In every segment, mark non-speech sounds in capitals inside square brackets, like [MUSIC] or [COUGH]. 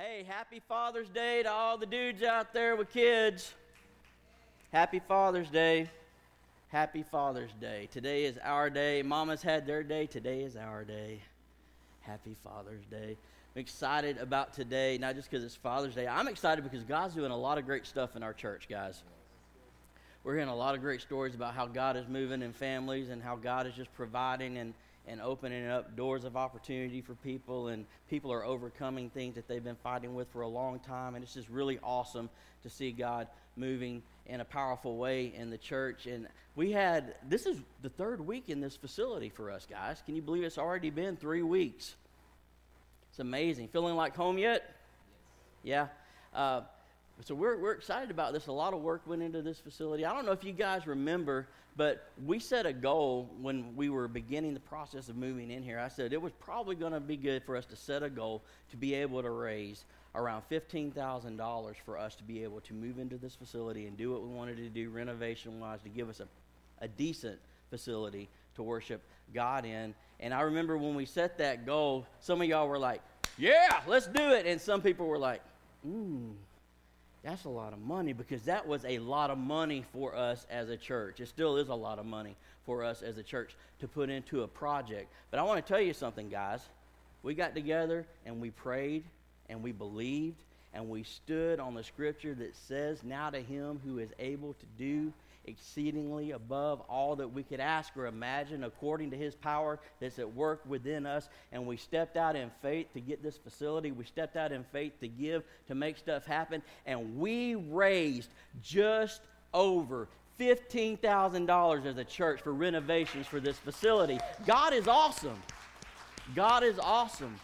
Hey, happy Father's Day to all the dudes out there with kids. Happy Father's Day. Happy Father's Day. Today is our day. Mama's had their day. Today is our day. Happy Father's Day. I'm excited about today, not just because it's Father's Day. I'm excited because God's doing a lot of great stuff in our church, guys. We're hearing a lot of great stories about how God is moving in families and how God is just providing and and opening up doors of opportunity for people, and people are overcoming things that they've been fighting with for a long time. And it's just really awesome to see God moving in a powerful way in the church. And we had this is the third week in this facility for us, guys. Can you believe it's already been three weeks? It's amazing. Feeling like home yet? Yeah. Uh, so we're, we're excited about this. A lot of work went into this facility. I don't know if you guys remember, but we set a goal when we were beginning the process of moving in here. I said it was probably going to be good for us to set a goal to be able to raise around $15,000 for us to be able to move into this facility and do what we wanted to do renovation wise to give us a, a decent facility to worship God in. And I remember when we set that goal, some of y'all were like, yeah, let's do it. And some people were like, ooh that's a lot of money because that was a lot of money for us as a church. It still is a lot of money for us as a church to put into a project. But I want to tell you something, guys. We got together and we prayed and we believed and we stood on the scripture that says, Now to him who is able to do exceedingly above all that we could ask or imagine according to his power that's at work within us. And we stepped out in faith to get this facility. We stepped out in faith to give, to make stuff happen. And we raised just over $15,000 as a church for renovations for this facility. God is awesome. God is awesome.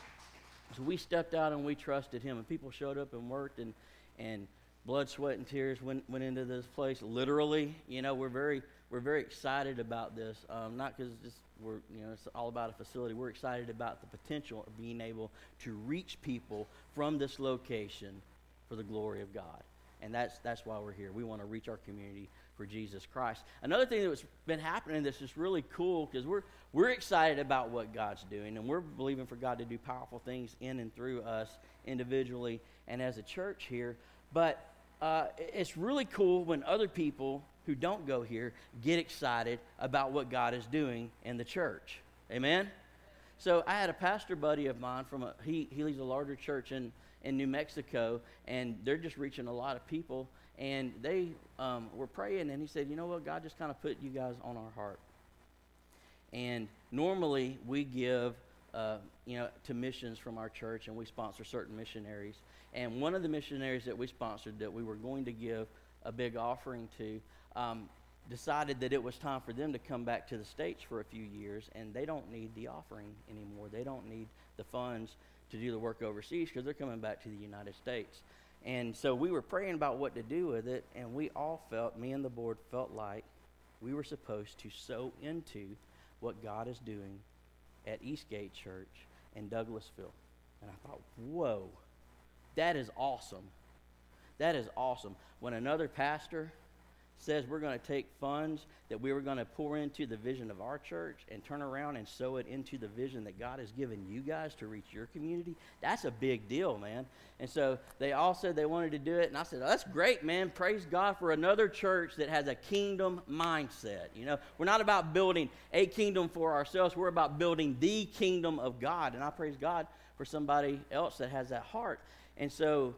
So we stepped out and we trusted him. And people showed up and worked and, and blood, sweat, and tears went, went into this place. Literally, you know, we're very we're very excited about this. Um, not because just we're you know it's all about a facility. We're excited about the potential of being able to reach people from this location for the glory of God, and that's that's why we're here. We want to reach our community for Jesus Christ. Another thing that's been happening that's just really cool because we're we're excited about what God's doing, and we're believing for God to do powerful things in and through us individually and as a church here. But uh, it's really cool when other people who don't go here get excited about what God is doing in the church. Amen? So I had a pastor buddy of mine from a, he, he leads a larger church in, in New Mexico, and they're just reaching a lot of people. And they um, were praying, and he said, You know what? God just kind of put you guys on our heart. And normally we give, uh, you know, to missions from our church, and we sponsor certain missionaries. And one of the missionaries that we sponsored that we were going to give a big offering to um, decided that it was time for them to come back to the States for a few years, and they don't need the offering anymore. They don't need the funds to do the work overseas because they're coming back to the United States. And so we were praying about what to do with it, and we all felt, me and the board felt like we were supposed to sow into what God is doing at Eastgate Church in Douglasville. And I thought, whoa that is awesome. That is awesome. When another pastor says we're going to take funds that we were going to pour into the vision of our church and turn around and sow it into the vision that God has given you guys to reach your community, that's a big deal, man. And so they all said they wanted to do it, and I said, oh, that's great, man. Praise God for another church that has a kingdom mindset. You know, we're not about building a kingdom for ourselves, we're about building the kingdom of God. And I praise God for somebody else that has that heart. And so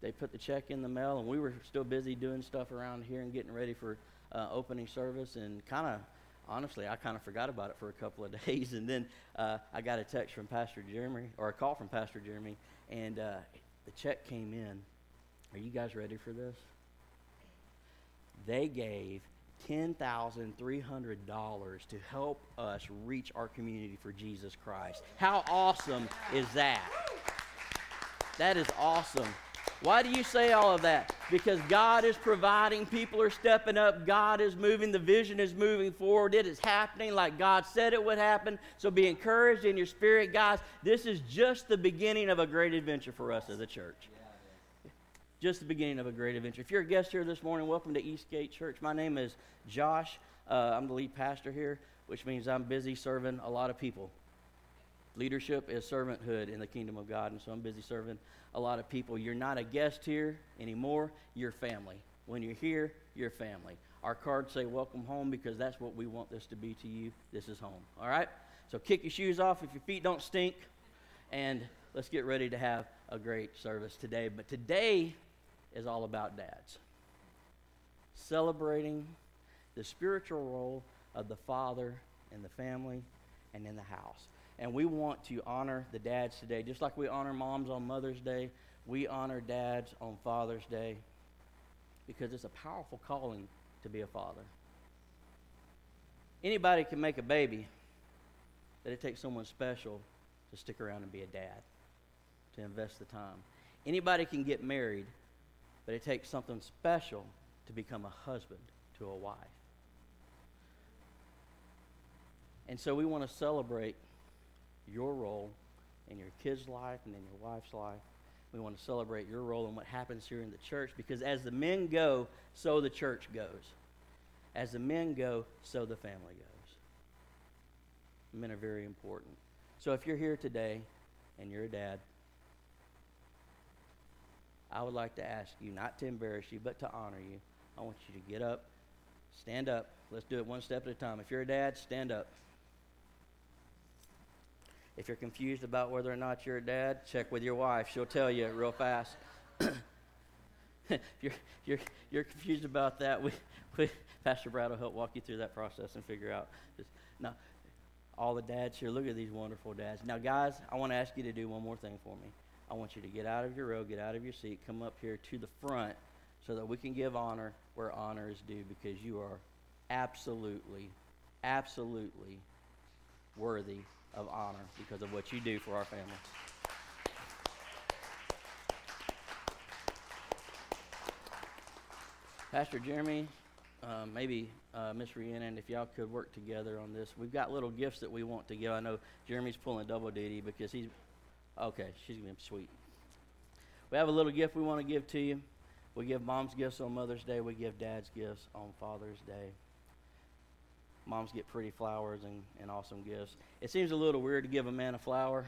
they put the check in the mail, and we were still busy doing stuff around here and getting ready for uh, opening service. And kind of, honestly, I kind of forgot about it for a couple of [LAUGHS] days. And then uh, I got a text from Pastor Jeremy, or a call from Pastor Jeremy, and uh, the check came in. Are you guys ready for this? They gave $10,300 to help us reach our community for Jesus Christ. How awesome is that? That is awesome. Why do you say all of that? Because God is providing, people are stepping up, God is moving, the vision is moving forward, it is happening like God said it would happen. So be encouraged in your spirit, guys. This is just the beginning of a great adventure for us as a church. Just the beginning of a great adventure. If you're a guest here this morning, welcome to Eastgate Church. My name is Josh. Uh, I'm the lead pastor here, which means I'm busy serving a lot of people. Leadership is servanthood in the kingdom of God, and so I'm busy serving a lot of people. You're not a guest here anymore, you're family. When you're here, you're family. Our cards say welcome home because that's what we want this to be to you. This is home. All right? So kick your shoes off if your feet don't stink, and let's get ready to have a great service today. But today is all about dads. Celebrating the spiritual role of the father in the family and in the house. And we want to honor the dads today. Just like we honor moms on Mother's Day, we honor dads on Father's Day because it's a powerful calling to be a father. Anybody can make a baby, but it takes someone special to stick around and be a dad, to invest the time. Anybody can get married, but it takes something special to become a husband to a wife. And so we want to celebrate your role in your kid's life and in your wife's life. We want to celebrate your role in what happens here in the church because as the men go, so the church goes. As the men go, so the family goes. Men are very important. So if you're here today and you're a dad, I would like to ask you not to embarrass you, but to honor you. I want you to get up, stand up. Let's do it one step at a time. If you're a dad, stand up. If you're confused about whether or not you're a dad, check with your wife. She'll tell you real fast. [CLEARS THROAT] if you're, you're, you're confused about that, we, we, Pastor Brad will help walk you through that process and figure out. Just, now, all the dads here, look at these wonderful dads. Now, guys, I want to ask you to do one more thing for me. I want you to get out of your row, get out of your seat, come up here to the front so that we can give honor where honor is due because you are absolutely, absolutely worthy of honor because of what you do for our family. Pastor Jeremy, uh, maybe uh, Miss Rhiannon, if y'all could work together on this. We've got little gifts that we want to give. I know Jeremy's pulling double duty because he's okay. She's gonna be sweet. We have a little gift we want to give to you. We give mom's gifts on Mother's Day. We give dad's gifts on Father's Day moms get pretty flowers and, and awesome gifts. It seems a little weird to give a man a flower,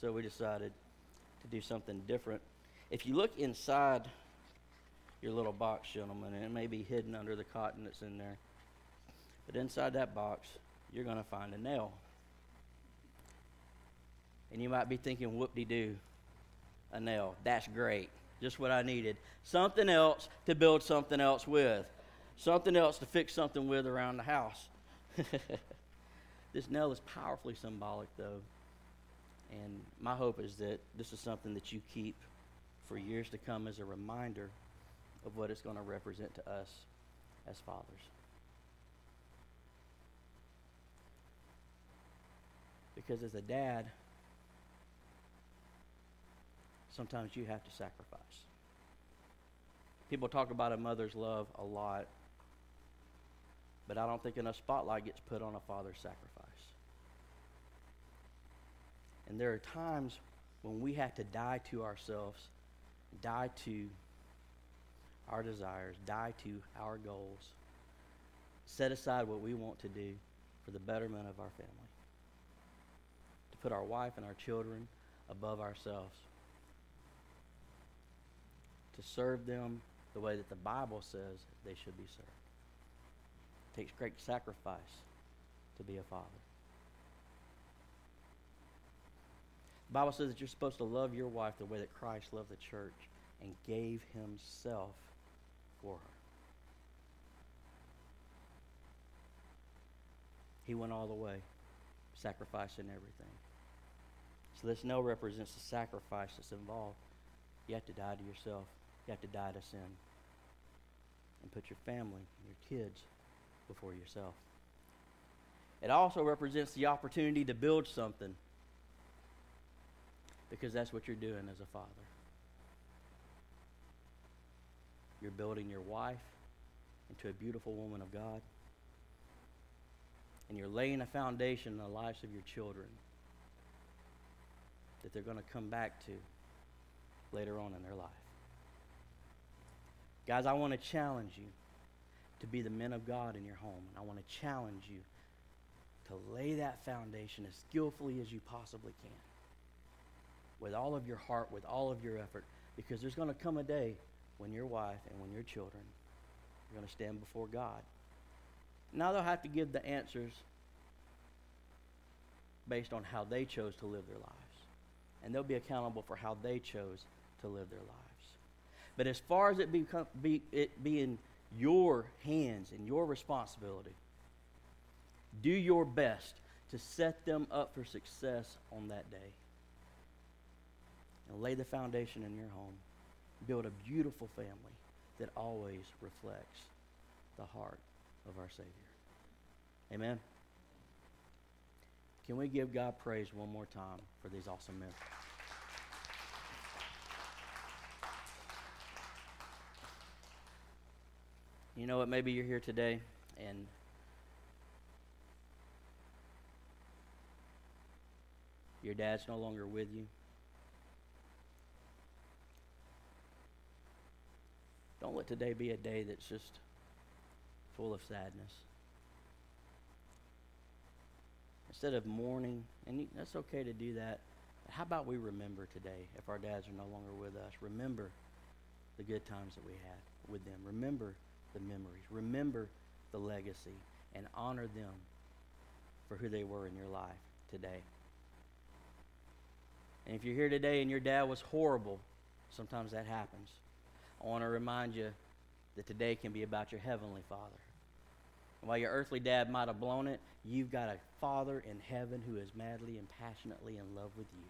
so we decided to do something different. If you look inside your little box, gentlemen, and it may be hidden under the cotton that's in there, but inside that box, you're going to find a nail. And you might be thinking, whoop de doo, a nail. That's great. Just what I needed. Something else to build something else with. Something else to fix something with around the house. [LAUGHS] this nail is powerfully symbolic, though. And my hope is that this is something that you keep for years to come as a reminder of what it's going to represent to us as fathers. Because as a dad, sometimes you have to sacrifice. People talk about a mother's love a lot, but I don't think enough spotlight gets put on a father's sacrifice. And there are times when we have to die to ourselves, die to our desires, die to our goals, set aside what we want to do for the betterment of our family, to put our wife and our children above ourselves, to serve them the way that the Bible says they should be served takes great sacrifice to be a father. The Bible says that you're supposed to love your wife the way that Christ loved the church and gave himself for her. He went all the way, sacrificing everything. So this no represents the sacrifice that's involved. You have to die to yourself. You have to die to sin. And put your family, your kids, before yourself. It also represents the opportunity to build something because that's what you're doing as a father. You're building your wife into a beautiful woman of God, and you're laying a foundation in the lives of your children that they're going to come back to later on in their life. Guys, I want to challenge you to be the men of God in your home. And I want to challenge you to lay that foundation as skillfully as you possibly can. With all of your heart, with all of your effort. Because there's going to come a day when your wife and when your children are going to stand before God. Now they'll have to give the answers based on how they chose to live their lives. And they'll be accountable for how they chose to live their lives. But as far as it, become, be, it being your hands and your responsibility, do your best to set them up for success on that day. And lay the foundation in your home. Build a beautiful family that always reflects the heart of our Savior. Amen. Can we give God praise one more time for these awesome men? You know what? Maybe you're here today and your dad's no longer with you. Don't let today be a day that's just full of sadness. Instead of mourning, and that's okay to do that, how about we remember today, if our dads are no longer with us, remember the good times that we had with them. Remember the memories. Remember the legacy and honor them for who they were in your life today. And if you're here today and your dad was horrible, sometimes that happens. I want to remind you that today can be about your heavenly Father. And while your earthly dad might have blown it, you've got a Father in heaven who is madly and passionately in love with you.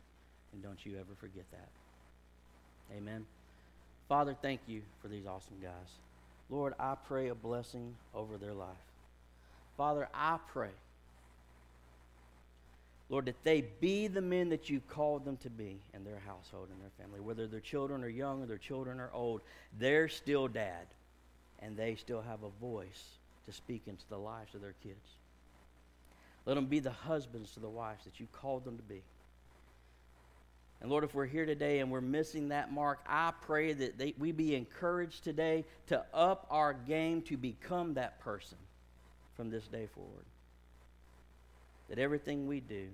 And don't you ever forget that. Amen. Father, thank you for these awesome guys. Lord, I pray a blessing over their life. Father, I pray, Lord, that they be the men that you called them to be in their household and their family. Whether their children are young or their children are old, they're still dad, and they still have a voice to speak into the lives of their kids. Let them be the husbands to the wives that you called them to be. And Lord, if we're here today and we're missing that mark, I pray that they, we be encouraged today to up our game to become that person from this day forward. That everything we do,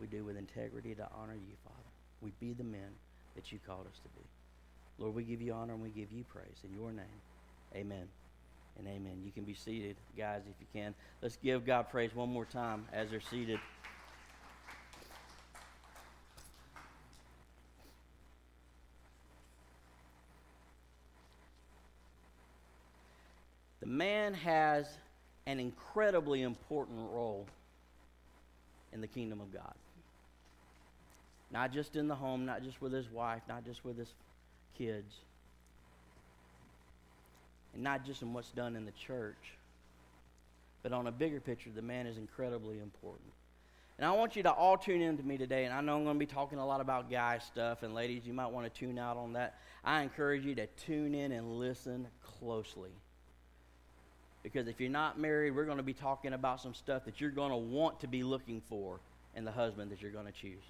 we do with integrity to honor you, Father. We be the men that you called us to be. Lord, we give you honor and we give you praise. In your name, amen and amen. You can be seated, guys, if you can. Let's give God praise one more time as they're seated. Man has an incredibly important role in the kingdom of God. Not just in the home, not just with his wife, not just with his kids, and not just in what's done in the church, but on a bigger picture, the man is incredibly important. And I want you to all tune in to me today. And I know I'm going to be talking a lot about guy stuff, and ladies, you might want to tune out on that. I encourage you to tune in and listen closely. Because if you're not married, we're going to be talking about some stuff that you're going to want to be looking for in the husband that you're going to choose.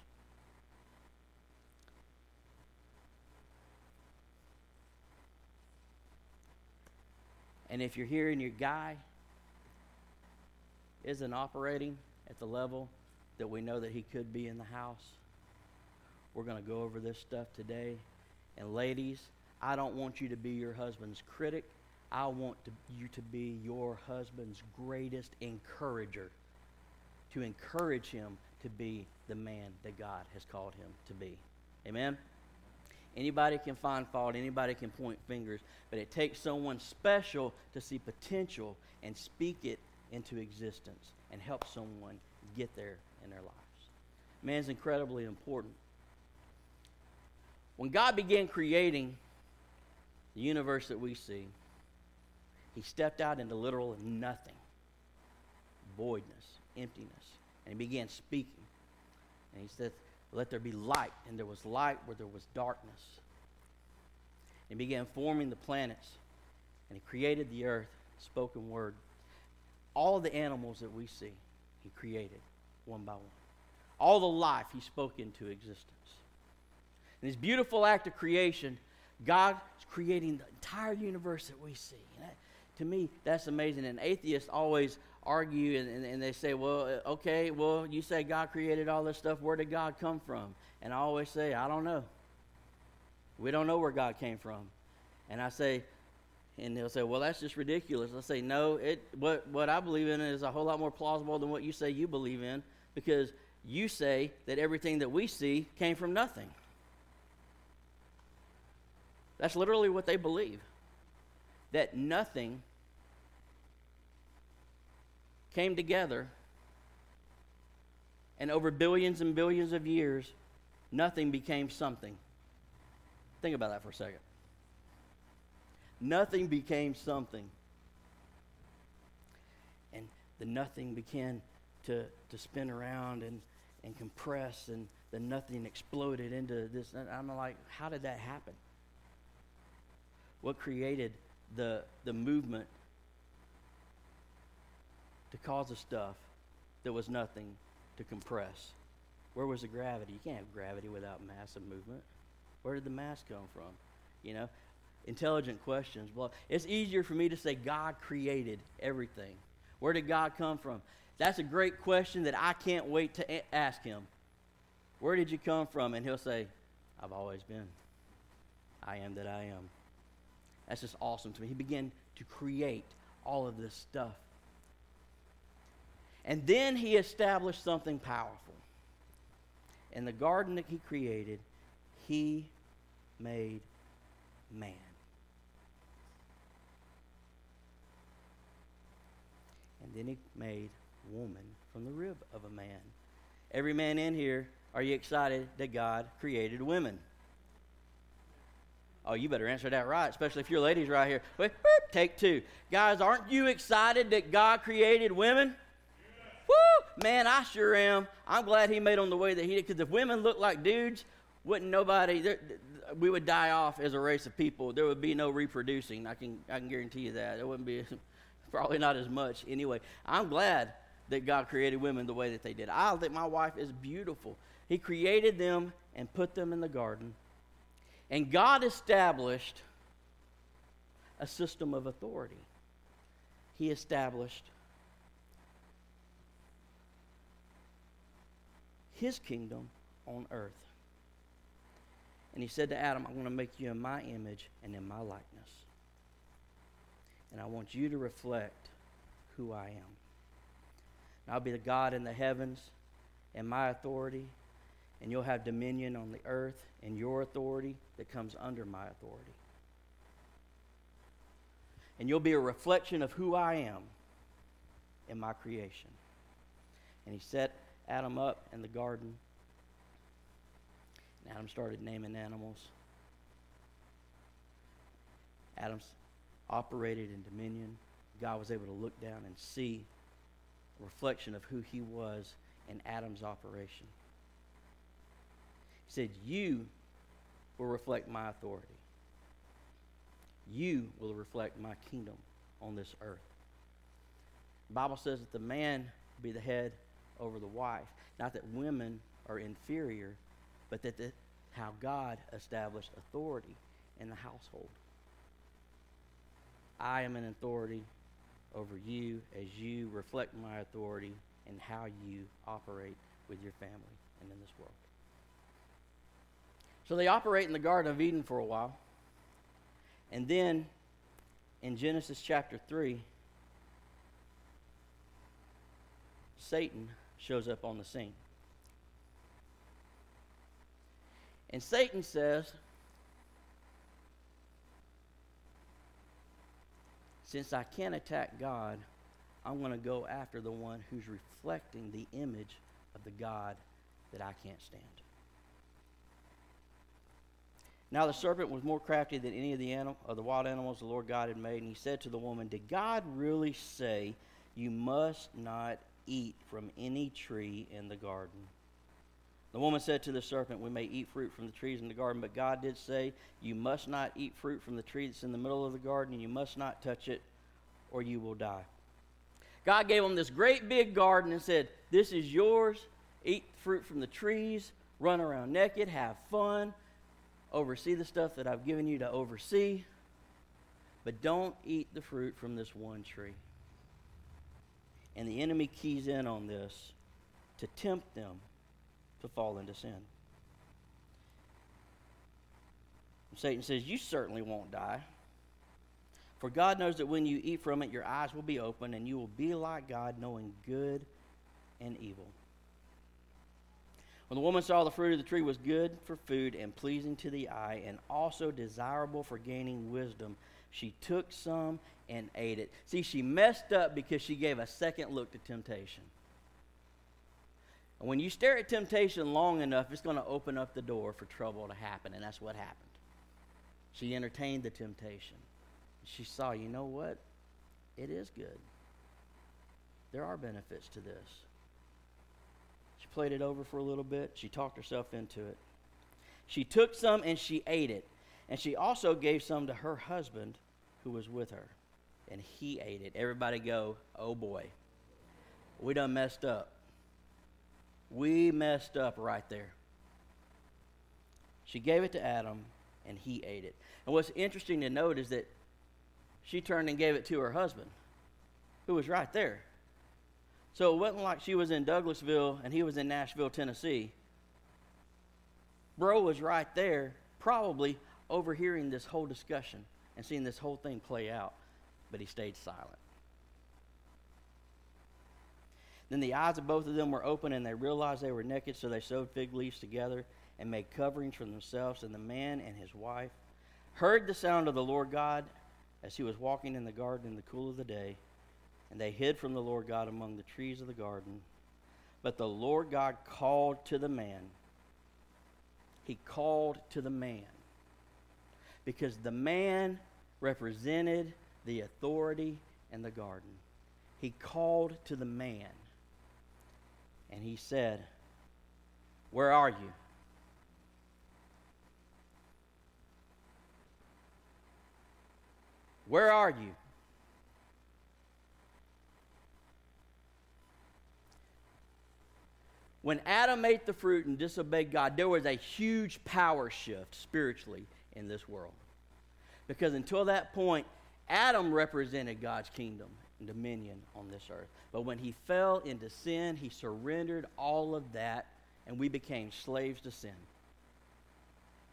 And if you're here and your guy isn't operating at the level that we know that he could be in the house, we're going to go over this stuff today. And ladies, I don't want you to be your husband's critic. I want to, you to be your husband's greatest encourager, to encourage him to be the man that God has called him to be. Amen? Anybody can find fault, anybody can point fingers, but it takes someone special to see potential and speak it into existence and help someone get there in their lives. Man's incredibly important. When God began creating the universe that we see, he stepped out into literal nothing, voidness, emptiness, and he began speaking. And he said, Let there be light. And there was light where there was darkness. And he began forming the planets. And he created the earth, spoken word. All the animals that we see, he created one by one. All the life he spoke into existence. In this beautiful act of creation, God is creating the entire universe that we see. And that, to me, that's amazing. And atheists always argue and, and, and they say, well, uh, okay, well, you say God created all this stuff. Where did God come from? And I always say, I don't know. We don't know where God came from. And I say, and they'll say, well, that's just ridiculous. I say, no, it, what, what I believe in is a whole lot more plausible than what you say you believe in because you say that everything that we see came from nothing. That's literally what they believe. That nothing came together, and over billions and billions of years, nothing became something. Think about that for a second. Nothing became something. And the nothing began to, to spin around and, and compress, and the nothing exploded into this. And I'm like, how did that happen? What created the, the movement to cause the stuff that was nothing to compress? Where was the gravity? You can't have gravity without massive movement. Where did the mass come from? You know, intelligent questions. Well, it's easier for me to say God created everything. Where did God come from? That's a great question that I can't wait to a- ask him. Where did you come from? And he'll say, I've always been. I am that I am. That's just awesome to me. He began to create all of this stuff. And then he established something powerful. In the garden that he created, he made man. And then he made woman from the rib of a man. Every man in here, are you excited that God created women? Oh, you better answer that right, especially if your ladies right here. Wait, take two. Guys, aren't you excited that God created women? Man, I sure am. I'm glad he made them the way that he did. Because if women looked like dudes, wouldn't nobody, we would die off as a race of people. There would be no reproducing. I can, I can guarantee you that. There wouldn't be, [LAUGHS] probably not as much. Anyway, I'm glad that God created women the way that they did. I think my wife is beautiful. He created them and put them in the garden and God established a system of authority. He established his kingdom on earth. And he said to Adam, I'm going to make you in my image and in my likeness. And I want you to reflect who I am. And I'll be the God in the heavens and my authority, and you'll have dominion on the earth and your authority that comes under my authority. And you'll be a reflection of who I am in my creation. And he set Adam up in the garden. And Adam started naming animals. Adam operated in dominion. God was able to look down and see a reflection of who he was in Adam's operation. He said, You will reflect my authority. You will reflect my kingdom on this earth. The Bible says that the man be the head over the wife. Not that women are inferior, but that the, how God established authority in the household. I am an authority over you as you reflect my authority in how you operate with your family and in this world. So they operate in the Garden of Eden for a while. And then in Genesis chapter 3, Satan shows up on the scene. And Satan says, Since I can't attack God, I'm going to go after the one who's reflecting the image of the God that I can't stand. Now the serpent was more crafty than any of the, animal, of the wild animals the Lord God had made, and he said to the woman, Did God really say you must not eat from any tree in the garden? The woman said to the serpent, We may eat fruit from the trees in the garden, but God did say, You must not eat fruit from the tree that's in the middle of the garden, and you must not touch it, or you will die. God gave them this great big garden and said, This is yours. Eat fruit from the trees, run around naked, have fun oversee the stuff that I've given you to oversee, but don't eat the fruit from this one tree. And the enemy keys in on this to tempt them to fall into sin. Satan says, You certainly won't die. For God knows that when you eat from it, your eyes will be open, and you will be like God, knowing good and evil. When the woman saw the fruit of the tree was good for food and pleasing to the eye, and also desirable for gaining wisdom, she took some and ate it. See, she messed up because she gave a second look to temptation. And when you stare at temptation long enough, it's going to open up the door for trouble to happen, and that's what happened. She entertained the temptation. She saw, you know what? It is good. There are benefits to this. She played it over for a little bit. She talked herself into it. She took some and she ate it. And she also gave some to her husband who was with her. And he ate it. Everybody go, oh boy. We done messed up. We messed up right there. She gave it to Adam, and he ate it. And what's interesting to note is that she turned and gave it to her husband, who was right there. So it wasn't like she was in Douglasville and he was in Nashville, Tennessee. Bro was right there, probably overhearing this whole discussion and seeing this whole thing play out, but he stayed silent. Then the eyes of both of them were open, and they realized they were naked, so they sewed fig leaves together and made coverings for themselves. And the man and his wife heard the sound of the Lord God as he was walking in the garden in the cool of the day, and they hid from the Lord God among the trees of the garden. But the Lord God called to the man. He called to the man because the man represented the authority in the garden. He called to the man and he said, Where are you? Where are you? When Adam ate the fruit and disobeyed God, there was a huge power shift spiritually in this world. Because until that point, Adam represented God's kingdom and dominion on this earth. But when he fell into sin, he surrendered all of that, and we became slaves to sin.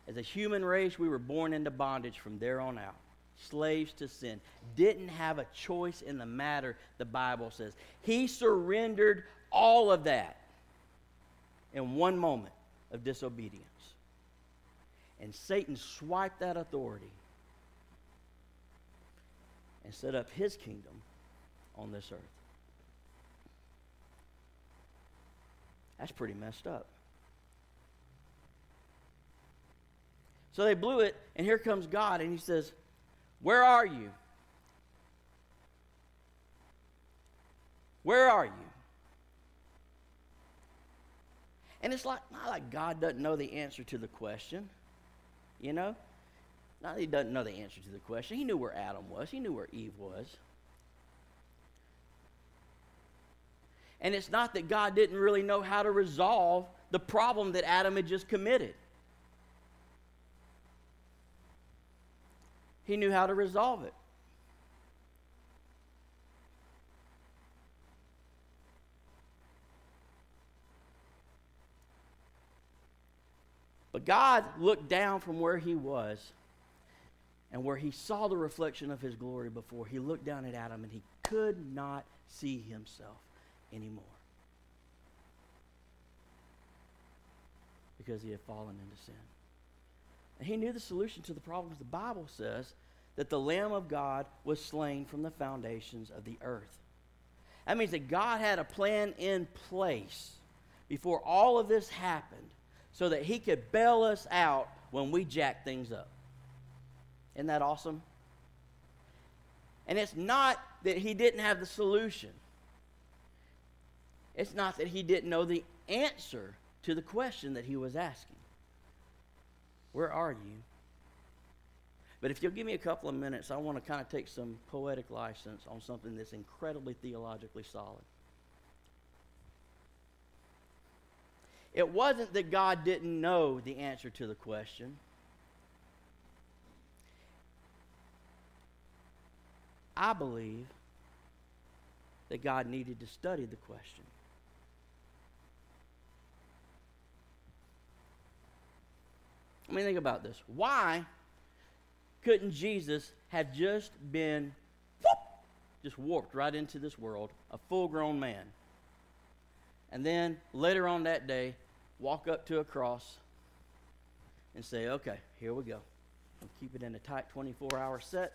As a human race, we were born into bondage from there on out slaves to sin, didn't have a choice in the matter, the Bible says. He surrendered all of that in one moment of disobedience. And Satan swiped that authority and set up his kingdom on this earth. That's pretty messed up. So they blew it, and here comes God, and he says, where are you? Where are you? And it's like not like God doesn't know the answer to the question, you know? Not he doesn't know the answer to the question. He knew where Adam was, he knew where Eve was. And it's not that God didn't really know how to resolve the problem that Adam had just committed. he knew how to resolve it. But God looked down from where he was and where he saw the reflection of his glory before. He looked down at Adam and he could not see himself anymore because he had fallen into sin. And he knew the solution to the problems. The Bible says that the Lamb of God was slain from the foundations of the earth. That means that God had a plan in place before all of this happened so that he could bail us out when we jack things up. Isn't that awesome? And it's not that he didn't have the solution. It's not that he didn't know the answer to the question that he was asking. Where are you? But if you'll give me a couple of minutes, I want to kind of take some poetic license on something that's incredibly theologically solid. It wasn't that God didn't know the answer to the question. I believe that God needed to study the question. I mean, think about this. Why couldn't Jesus have just been whoop, just warped right into this world, a full grown man? And then later on that day, walk up to a cross and say, okay, here we go. I'm keeping it in a tight 24 hour set.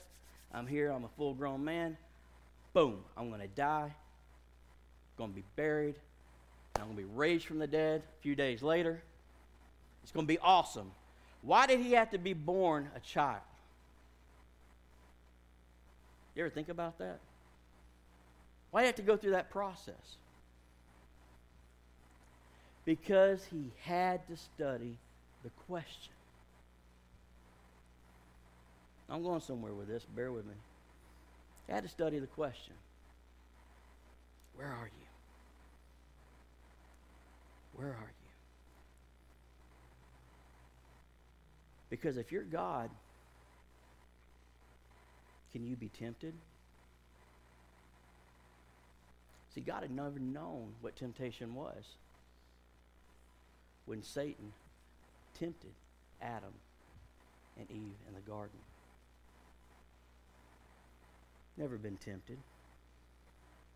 I'm here, I'm a full grown man. Boom, I'm going to die, going to be buried, I'm going to be raised from the dead a few days later. It's going to be awesome. Why did he have to be born a child? You ever think about that? Why did he have to go through that process? Because he had to study the question. I'm going somewhere with this, bear with me. He had to study the question Where are you? Where are you? Because if you're God, can you be tempted? See, God had never known what temptation was when Satan tempted Adam and Eve in the garden. Never been tempted.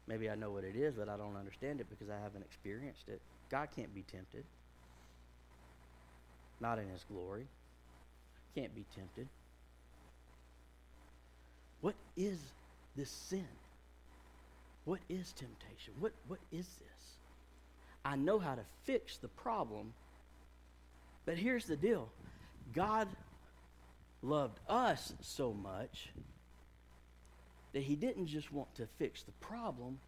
Maybe I know what it is, but I don't understand it because I haven't experienced it. God can't be tempted. Not in his glory can't be tempted. What is this sin? What is temptation? What, what is this? I know how to fix the problem, but here's the deal God loved us so much that He didn't just want to fix the problem,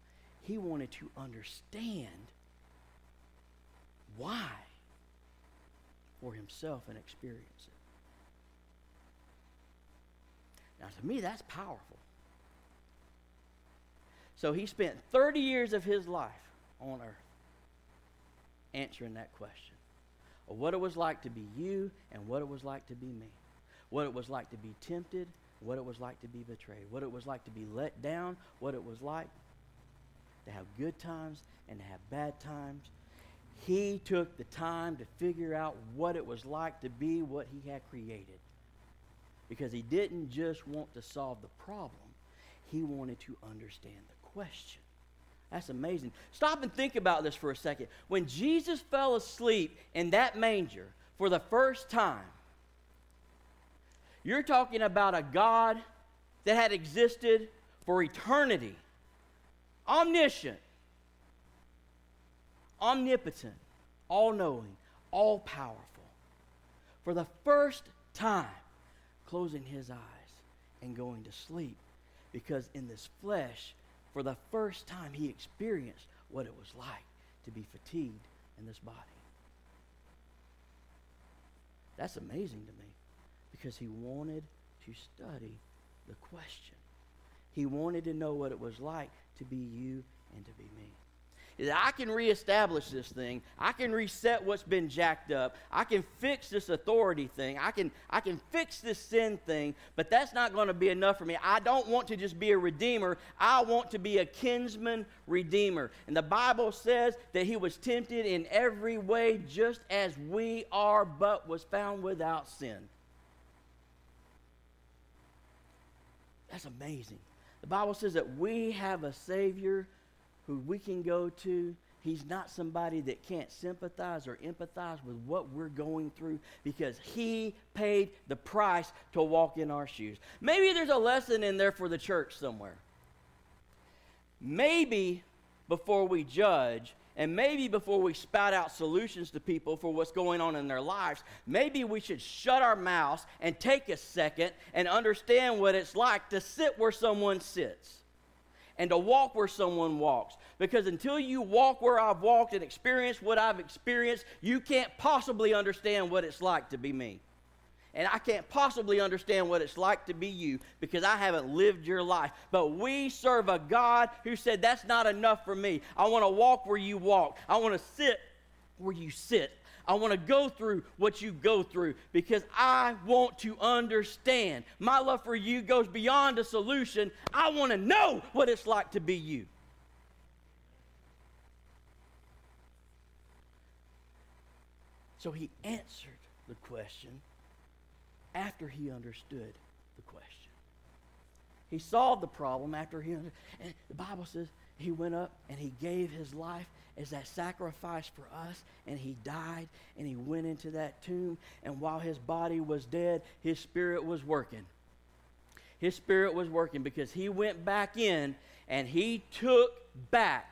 He wanted to understand why for Himself and experience it. Now, to me, that's powerful. So he spent 30 years of his life on earth answering that question of what it was like to be you and what it was like to be me. What it was like to be tempted, what it was like to be betrayed, what it was like to be let down, what it was like to have good times and to have bad times. He took the time to figure out what it was like to be what he had created because he didn't just want to solve the problem, he wanted to understand the question. That's amazing. Stop and think about this for a second. When Jesus fell asleep in that manger for the first time, you're talking about a God that had existed for eternity, omniscient, omnipotent, all knowing, all powerful. For the first time, closing his eyes and going to sleep because in this flesh, for the first time, he experienced what it was like to be fatigued in this body. That's amazing to me because he wanted to study the question. He wanted to know what it was like to be you and to be me is I can reestablish this thing. I can reset what's been jacked up. I can fix this authority thing. I can, I can fix this sin thing, but that's not going to be enough for me. I don't want to just be a redeemer. I want to be a kinsman redeemer. And the Bible says that he was tempted in every way just as we are, but was found without sin. That's amazing. The Bible says that we have a Savior who we can go to. He's not somebody that can't sympathize or empathize with what we're going through because he paid the price to walk in our shoes. Maybe there's a lesson in there for the church somewhere. Maybe before we judge, and maybe before we spout out solutions to people for what's going on in their lives, maybe we should shut our mouths and take a second and understand what it's like to sit where someone sits and to walk where someone walks. Because until you walk where I've walked and experience what I've experienced, you can't possibly understand what it's like to be me. And I can't possibly understand what it's like to be you because I haven't lived your life. But we serve a God who said, That's not enough for me. I want to walk where you walk, I want to sit where you sit. I want to go through what you go through because I want to understand. My love for you goes beyond a solution. I want to know what it's like to be you. So he answered the question after he understood the question. He solved the problem after he understood. And the Bible says he went up and he gave his life as that sacrifice for us, and he died and he went into that tomb. And while his body was dead, his spirit was working. His spirit was working because he went back in and he took back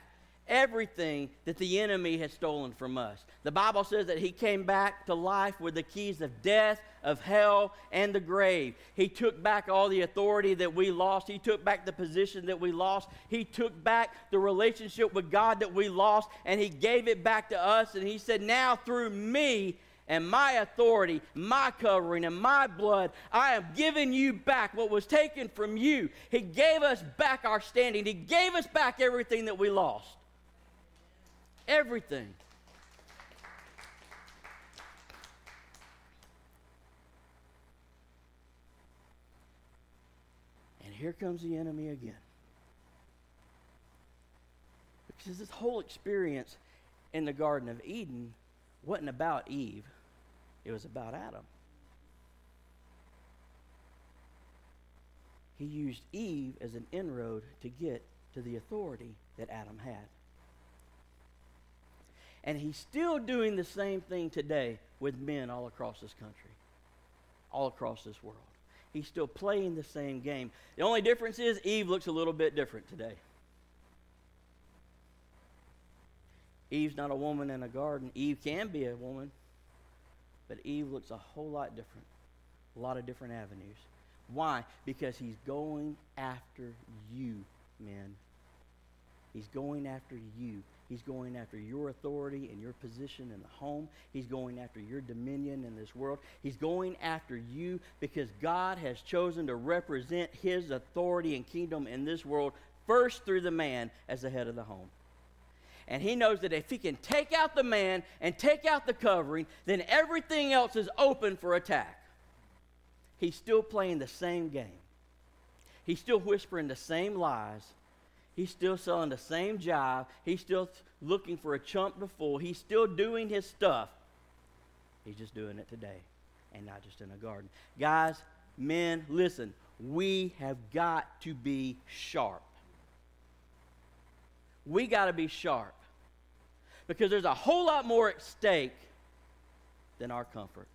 everything that the enemy had stolen from us. The Bible says that he came back to life with the keys of death, of hell, and the grave. He took back all the authority that we lost. He took back the position that we lost. He took back the relationship with God that we lost, and he gave it back to us. And he said, Now through me, and my authority, my covering, and my blood, I am giving you back what was taken from you. He gave us back our standing. He gave us back everything that we lost. Everything. And here comes the enemy again. Because this whole experience in the Garden of Eden wasn't about Eve, it was about Adam. He used Eve as an inroad to get to the authority that Adam had. And he's still doing the same thing today with men all across this country, all across this world. He's still playing the same game. The only difference is Eve looks a little bit different today. Eve's not a woman in a garden. Eve can be a woman, but Eve looks a whole lot different. A lot of different avenues. Why? Because he's going after you, men. He's going after you. He's going after your authority and your position in the home. He's going after your dominion in this world. He's going after you because God has chosen to represent his authority and kingdom in this world first through the man as the head of the home. And he knows that if he can take out the man and take out the covering, then everything else is open for attack. He's still playing the same game. He's still whispering the same lies He's still selling the same job. He's still looking for a chump to fool. He's still doing his stuff. He's just doing it today and not just in a garden. Guys, men, listen. We have got to be sharp. We got to be sharp because there's a whole lot more at stake than our comfort.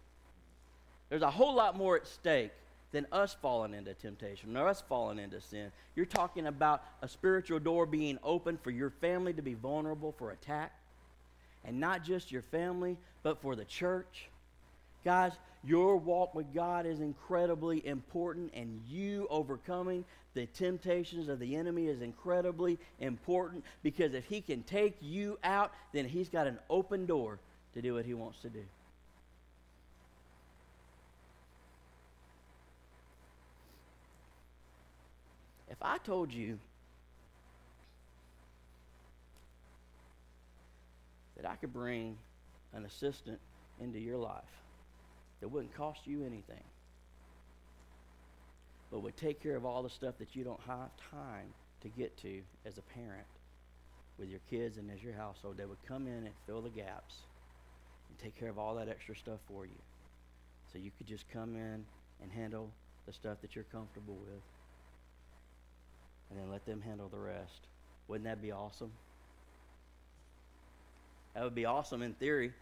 There's a whole lot more at stake than us falling into temptation or us falling into sin. You're talking about a spiritual door being open for your family to be vulnerable for attack. And not just your family, but for the church. Guys, your walk with God is incredibly important, and you overcoming the temptations of the enemy is incredibly important because if he can take you out, then he's got an open door to do what he wants to do. If I told you that I could bring an assistant into your life that wouldn't cost you anything, but would take care of all the stuff that you don't have time to get to as a parent with your kids and as your household, they would come in and fill the gaps and take care of all that extra stuff for you. So you could just come in and handle the stuff that you're comfortable with and then let them handle the rest. Wouldn't that be awesome? That would be awesome in theory.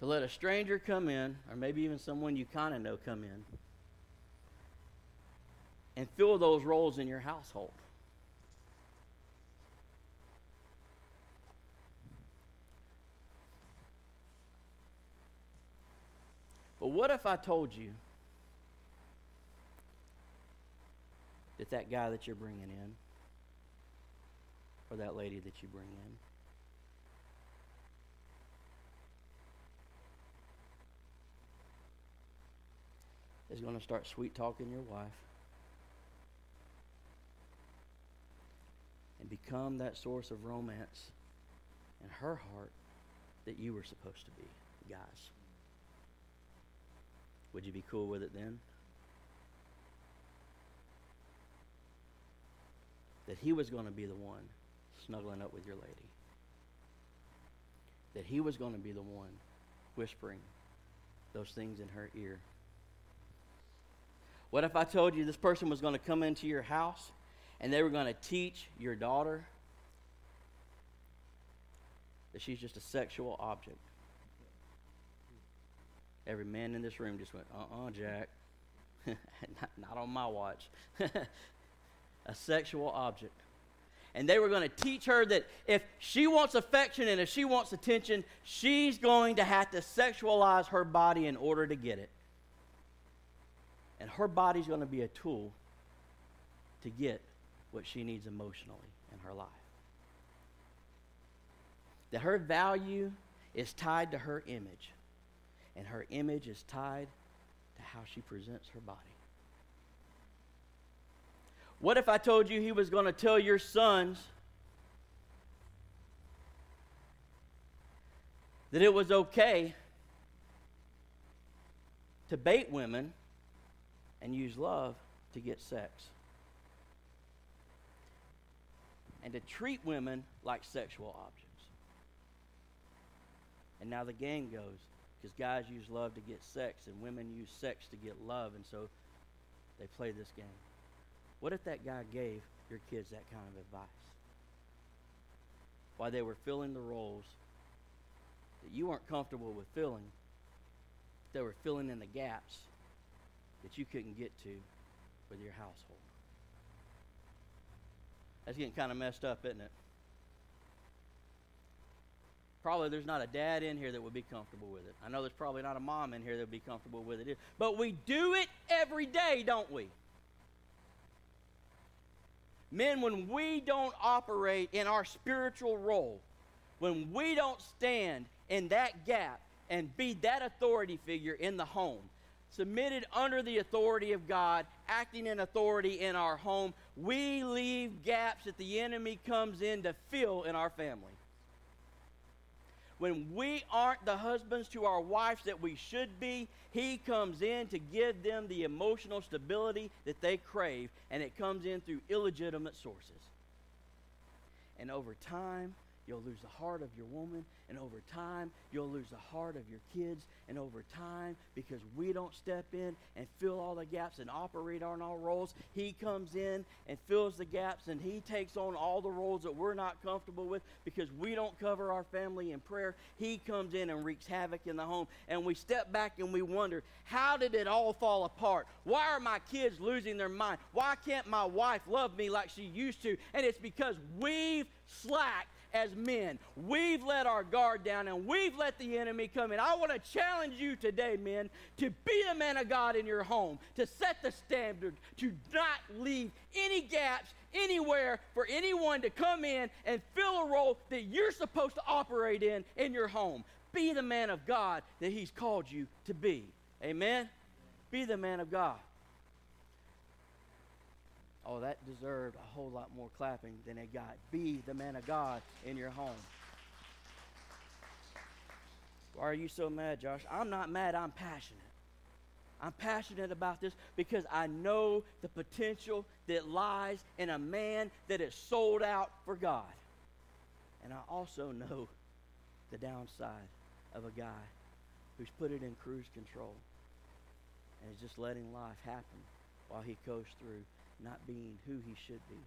To let a stranger come in, or maybe even someone you kind of know come in, and fill those roles in your household. But what if I told you that that guy that you're bringing in or that lady that you bring in is going to start sweet talking your wife and become that source of romance in her heart that you were supposed to be, guys. Would you be cool with it then? That he was going to be the one snuggling up with your lady. that he was going to be the one whispering those things in her ear? What if I told you this person was going to come into your house and they were going to teach your daughter that she's just a sexual object? Every man in this room just went, uh uh Jack. [LAUGHS] not, not on my watch. [LAUGHS] a sexual object. And they were going to teach her that if she wants affection and if she wants attention, she's going to have to sexualize her body in order to get it. And her body's going to be a tool to get what she needs emotionally in her life. That her value is tied to her image, and her image is tied to how she presents her body. What if I told you he was going to tell your sons that it was okay to bait women and use love to get sex? And to treat women like sexual objects. And now the game goes because guys use love to get sex and women use sex to get love, and so they play this game. What if that guy gave your kids that kind of advice? While they were filling the roles that you weren't comfortable with filling, they were filling in the gaps that you couldn't get to with your household. That's getting kind of messed up, isn't it? Probably there's not a dad in here that would be comfortable with it. I know there's probably not a mom in here that would be comfortable with it. But we do it every day, don't we? Men, when we don't operate in our spiritual role, when we don't stand in that gap and be that authority figure in the home, submitted under the authority of God, acting in authority in our home, we leave gaps that the enemy comes in to fill in our family when we aren't the husbands to our wives that we should be, He comes in to give them the emotional stability that they crave, and it comes in through illegitimate sources. And over time, You'll lose the heart of your woman, and over time, you'll lose the heart of your kids. And over time, because we don't step in and fill all the gaps and operate on all roles, He comes in and fills the gaps, and He takes on all the roles that we're not comfortable with because we don't cover our family in prayer. He comes in and wreaks havoc in the home. And we step back and we wonder, how did it all fall apart? Why are my kids losing their mind? Why can't my wife love me like she used to? And it's because we've slacked as men. We've let our guard down and we've let the enemy come in. I want to challenge you today, men, to be the man of God in your home, to set the standard, to not leave any gaps anywhere for anyone to come in and fill a role that you're supposed to operate in in your home. Be the man of God that He's called you to be. Amen? Be the man of God. Oh, that deserved a whole lot more clapping than it got. Be the man of God in your home. Why are you so mad, Josh? I'm not mad, I'm passionate. I'm passionate about this because I know the potential that lies in a man that is sold out for God. And I also know the downside of a guy who's put it in cruise control and is just letting life happen while he goes through not being who he should be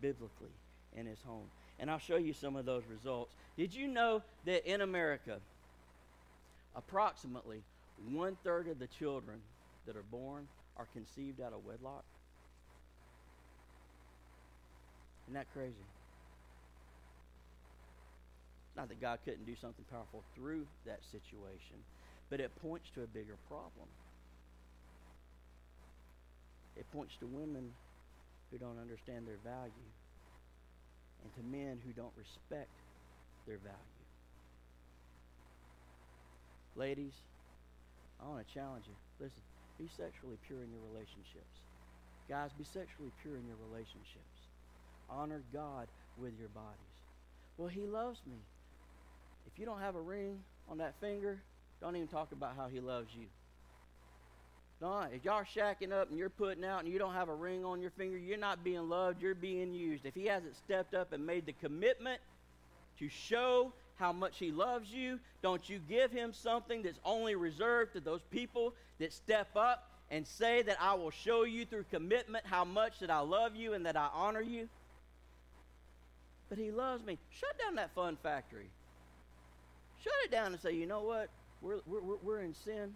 biblically in his home. And I'll show you some of those results. Did you know that in America, approximately one third of the children that are born are conceived out of wedlock? Isn't that crazy? Not that God couldn't do something powerful through that situation, but it points to a bigger problem. It points to women who don't understand their value and to men who don't respect their value. Ladies, I want to challenge you. Listen, be sexually pure in your relationships. Guys, be sexually pure in your relationships. Honor God with your bodies. Well, He loves me. If you don't have a ring on that finger, don't even talk about how He loves you. No, if y'all shacking up and you're putting out and you don't have a ring on your finger, you're not being loved, you're being used. If he hasn't stepped up and made the commitment to show how much He loves you? Don't you give Him something that's only reserved to those people that step up and say that I will show you through commitment how much that I love you and that I honor you? But He loves me. Shut down that fun factory. Shut it down and say, you know what? We're, we're, we're in sin.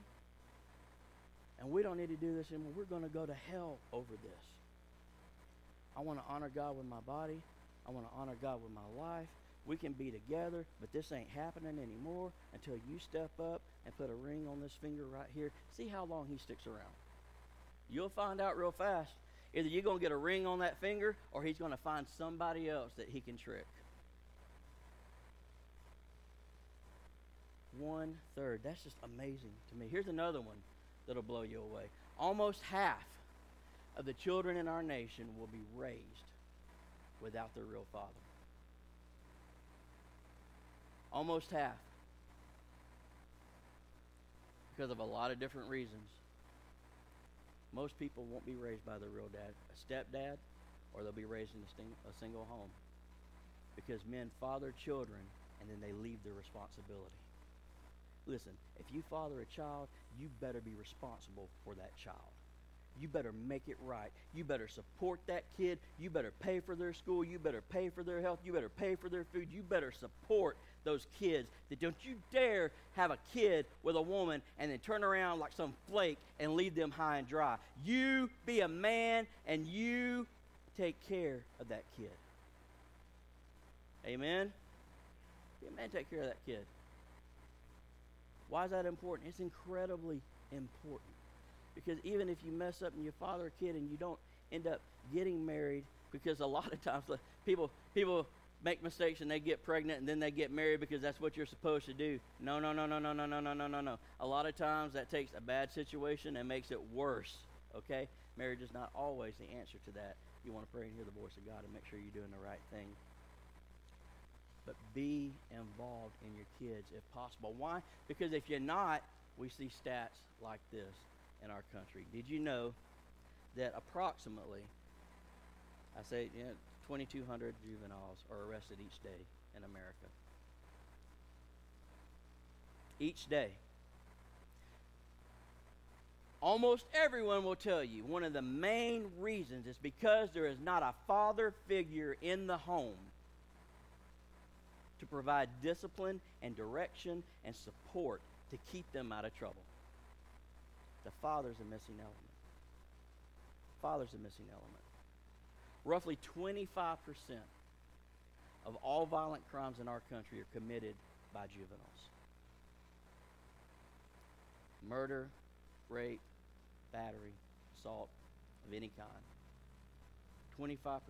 And we don't need to do this anymore. We're going to go to hell over this. I want to honor God with my body. I want to honor God with my life. We can be together, but this ain't happening anymore until you step up and put a ring on this finger right here. See how long he sticks around. You'll find out real fast. Either you're going to get a ring on that finger or he's going to find somebody else that he can trick. One third. That's just amazing to me. Here's another one that'll blow you away. Almost half of the children in our nation will be raised without their real father. Almost half. Because of a lot of different reasons. Most people won't be raised by their real dad, a stepdad, or they'll be raised in a, sting- a single home. Because men father children and then they leave their responsibility. Listen, if you father a child, you better be responsible for that child. You better make it right. You better support that kid. You better pay for their school. You better pay for their health. You better pay for their food. You better support those kids. That don't you dare have a kid with a woman and then turn around like some flake and leave them high and dry. You be a man and you take care of that kid. Amen. Be a man, take care of that kid. Why is that important? It's incredibly important. Because even if you mess up and you father a kid and you don't end up getting married, because a [LAUGHS] lot of times people people make mistakes and they get pregnant and then they get married because that's what you're supposed to do. No, no, no, no, no, no, no, no, no, no, no. A lot of times that takes a bad situation and makes it worse. Okay? Marriage is not always the answer to that. You want to pray and hear the voice of God and make sure you're doing the right thing but be involved in your kids if possible. Why? Because if you're not, we see stats like this in our country. Did you know that approximately, I say, you know, 2,200 juveniles are arrested each day in America? Each day. Almost everyone will tell you one of the main reasons is because there is not a father figure in the home to provide discipline and direction and support to keep them out of trouble. The father's a missing element. Father's a missing element. Roughly 25% of all violent crimes in our country are committed by juveniles. Murder, rape, battery, assault of any kind. 25%.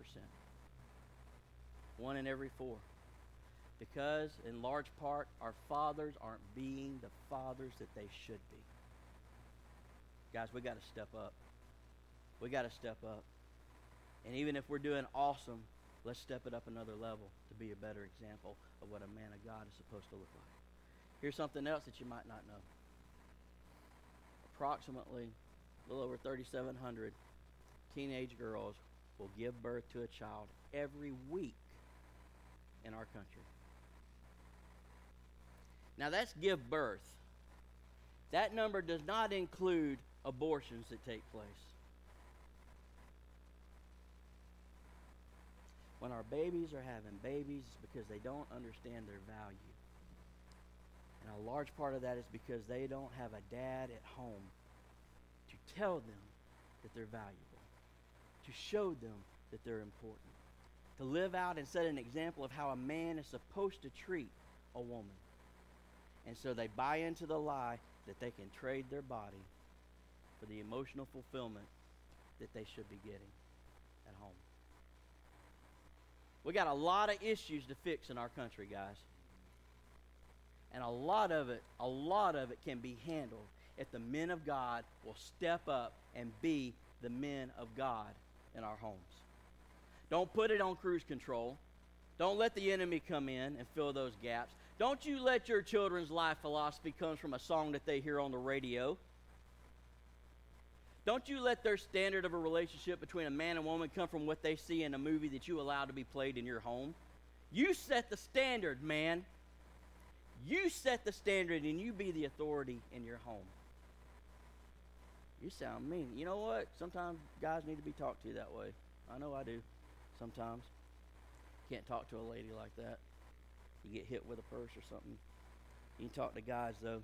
One in every four. Because, in large part, our fathers aren't being the fathers that they should be. Guys, we got to step up. We got to step up. And even if we're doing awesome, let's step it up another level to be a better example of what a man of God is supposed to look like. Here's something else that you might not know. Approximately a little over 3,700 teenage girls will give birth to a child every week in our country. Now that's give birth. That number does not include abortions that take place. When our babies are having babies, it's because they don't understand their value. And a large part of that is because they don't have a dad at home to tell them that they're valuable, to show them that they're important, to live out and set an example of how a man is supposed to treat a woman. And so they buy into the lie that they can trade their body for the emotional fulfillment that they should be getting at home. We got a lot of issues to fix in our country, guys. And a lot of it, a lot of it can be handled if the men of God will step up and be the men of God in our homes. Don't put it on cruise control. Don't let the enemy come in and fill those gaps. Don't you let your children's life philosophy come from a song that they hear on the radio. Don't you let their standard of a relationship between a man and woman come from what they see in a movie that you allow to be played in your home. You set the standard, man. You set the standard and you be the authority in your home. You sound mean. You know what? Sometimes guys need to be talked to that way. I know I do. Sometimes. Can't talk to a lady like that. You get hit with a purse or something. You can talk to guys, though.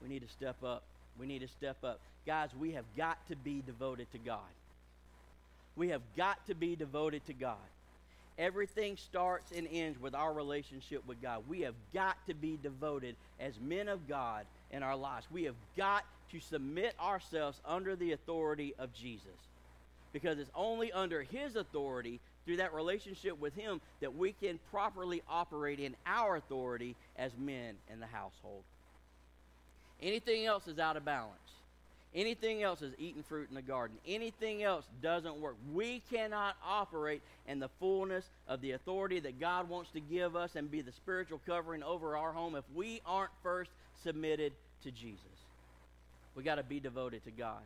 We need to step up. We need to step up. Guys, we have got to be devoted to God. We have got to be devoted to God. Everything starts and ends with our relationship with God. We have got to be devoted as men of God in our lives. We have got to submit ourselves under the authority of Jesus. Because it's only under His authority, through that relationship with Him, that we can properly operate in our authority as men in the household. Anything else is out of balance. Anything else is eating fruit in the garden. Anything else doesn't work. We cannot operate in the fullness of the authority that God wants to give us and be the spiritual covering over our home if we aren't first submitted to Jesus. We got to be devoted to God.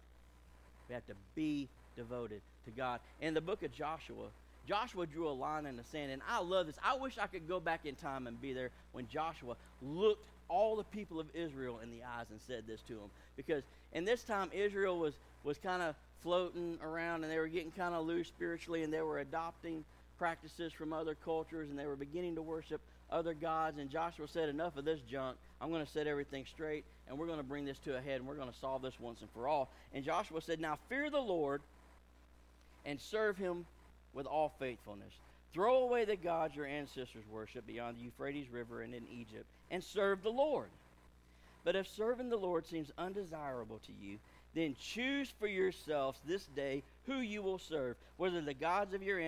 We have to be devoted to God. In the book of Joshua, Joshua drew a line in the sand, and I love this. I wish I could go back in time and be there when Joshua looked all the people of Israel in the eyes and said this to them. Because in this time, Israel was, was kind of floating around and they were getting kind of loose spiritually and they were adopting practices from other cultures and they were beginning to worship other gods. And Joshua said, Enough of this junk. I'm going to set everything straight and we're going to bring this to a head and we're going to solve this once and for all. And Joshua said, Now fear the Lord and serve him with all faithfulness. Throw away the gods your ancestors worshiped beyond the Euphrates River and in Egypt, and serve the Lord. But if serving the Lord seems undesirable to you, then choose for yourselves this day who you will serve, whether the gods of your,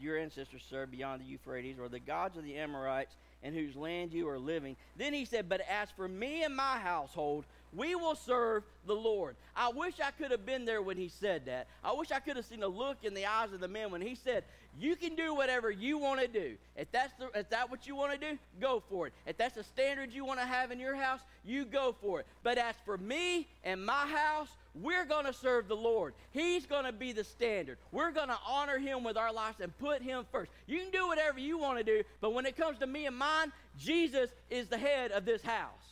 your ancestors served beyond the Euphrates, or the gods of the Amorites in whose land you are living. Then he said, But as for me and my household, we will serve the Lord. I wish I could have been there when he said that. I wish I could have seen the look in the eyes of the men when he said, You can do whatever you want to do. If that's the, if that what you want to do, go for it. If that's the standard you want to have in your house, you go for it. But as for me and my house, we're going to serve the Lord. He's going to be the standard. We're going to honor him with our lives and put him first. You can do whatever you want to do, but when it comes to me and mine, Jesus is the head of this house.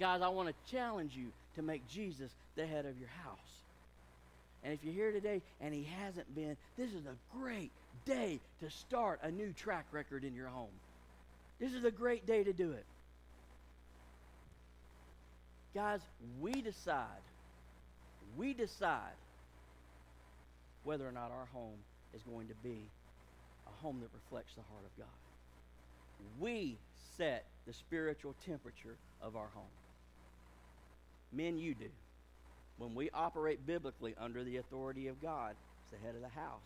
Guys, I want to challenge you to make Jesus the head of your house. And if you're here today and he hasn't been, this is a great day to start a new track record in your home. This is a great day to do it. Guys, we decide, we decide whether or not our home is going to be a home that reflects the heart of God. We set the spiritual temperature of our home. Men, you do. When we operate biblically under the authority of God, as the head of the house,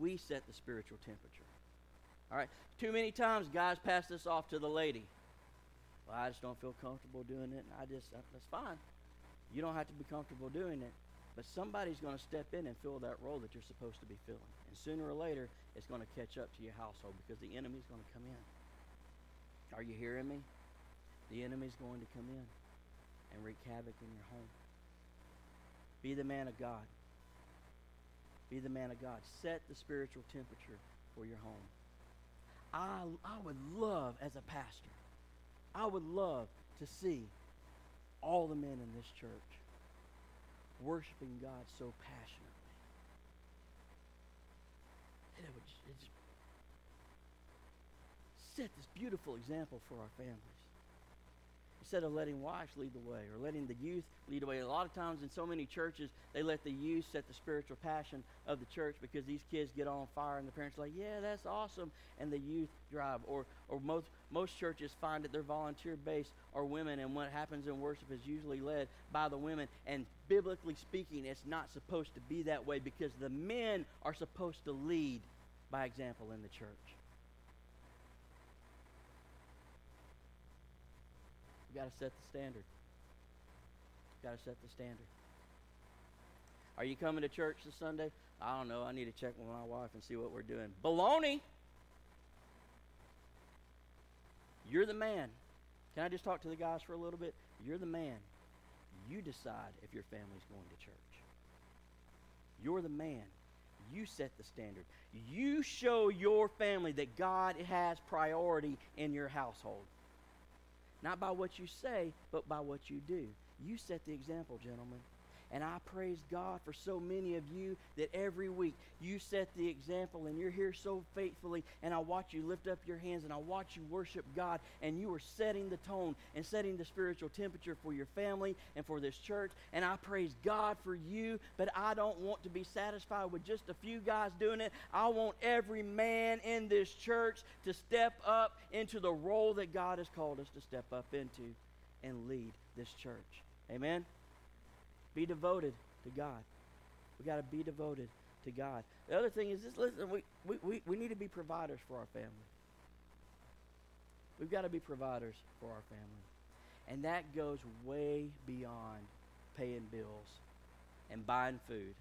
we set the spiritual temperature. All right? Too many times, guys pass this off to the lady. Well, I just don't feel comfortable doing it. I just, uh, that's fine. You don't have to be comfortable doing it. But somebody's going to step in and fill that role that you're supposed to be filling. And sooner or later, it's going to catch up to your household because the enemy's going to come in. Are you hearing me? The enemy's going to come in and wreak havoc in your home. Be the man of God. Be the man of God. Set the spiritual temperature for your home. I, I would love, as a pastor, I would love to see all the men in this church worshiping God so passionately. It would it just set this beautiful example for our families instead of letting wives lead the way or letting the youth lead the way. A lot of times in so many churches, they let the youth set the spiritual passion of the church because these kids get on fire and the parents are like, yeah, that's awesome. And the youth drive. Or, or most, most churches find that their volunteer base are women and what happens in worship is usually led by the women. And biblically speaking, it's not supposed to be that way because the men are supposed to lead by example in the church. You got to set the standard. You got to set the standard. Are you coming to church this Sunday? I don't know. I need to check with my wife and see what we're doing. Baloney! You're the man. Can I just talk to the guys for a little bit? You're the man. You decide if your family's going to church. You're the man. You set the standard. You show your family that God has priority in your household. Not by what you say, but by what you do. You set the example, gentlemen. And I praise God for so many of you that every week you set the example and you're here so faithfully. And I watch you lift up your hands and I watch you worship God. And you are setting the tone and setting the spiritual temperature for your family and for this church. And I praise God for you. But I don't want to be satisfied with just a few guys doing it. I want every man in this church to step up into the role that God has called us to step up into and lead this church. Amen. Be devoted to God. We got to be devoted to God. The other thing is this listen, we, we, we, we need to be providers for our family. We've got to be providers for our family. And that goes way beyond paying bills and buying food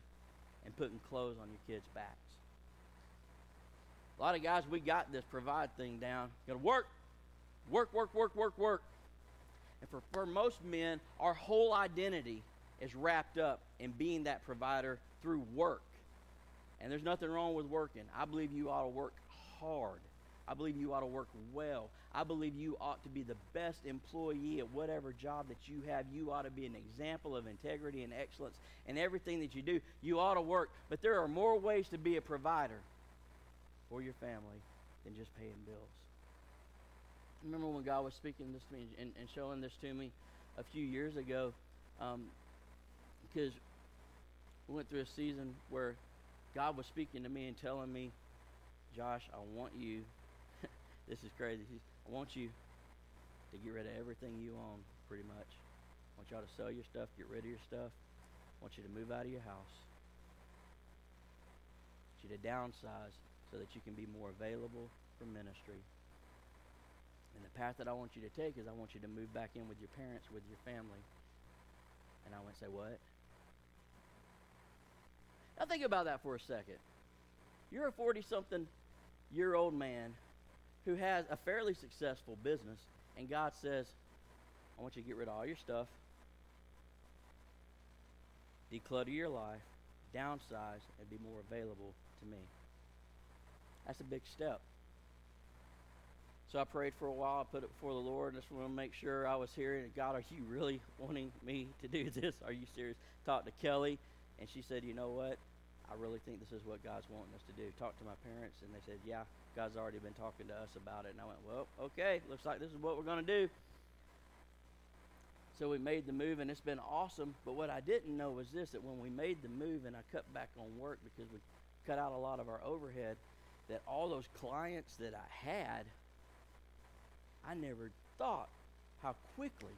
and putting clothes on your kids' backs. A lot of guys, we got this provide thing down. Got to work, work, work, work, work, work. And for, for most men, our whole identity is wrapped up in being that provider through work. And there's nothing wrong with working. I believe you ought to work hard. I believe you ought to work well. I believe you ought to be the best employee at whatever job that you have. You ought to be an example of integrity and excellence in everything that you do. You ought to work. But there are more ways to be a provider for your family than just paying bills. remember when God was speaking this to me and, and showing this to me a few years ago. Um, because we went through a season where God was speaking to me and telling me, Josh, I want you, [LAUGHS] this is crazy, I want you to get rid of everything you own, pretty much. I want y'all to sell your stuff, get rid of your stuff. I want you to move out of your house. I want you to downsize so that you can be more available for ministry. And the path that I want you to take is I want you to move back in with your parents, with your family. And I went, say, what? Now think about that for a second. You're a 40 something year old man who has a fairly successful business, and God says, I want you to get rid of all your stuff, declutter your life, downsize, and be more available to me. That's a big step. So I prayed for a while. I put it before the Lord. just want to make sure I was hearing God, are you really wanting me to do [LAUGHS] this? Are you serious? Talked to Kelly, and she said, you know what? I really think this is what God's wanting us to do. Talk to my parents, and they said, Yeah, God's already been talking to us about it. And I went, Well, okay, looks like this is what we're going to do. So we made the move, and it's been awesome. But what I didn't know was this that when we made the move and I cut back on work because we cut out a lot of our overhead, that all those clients that I had, I never thought how quickly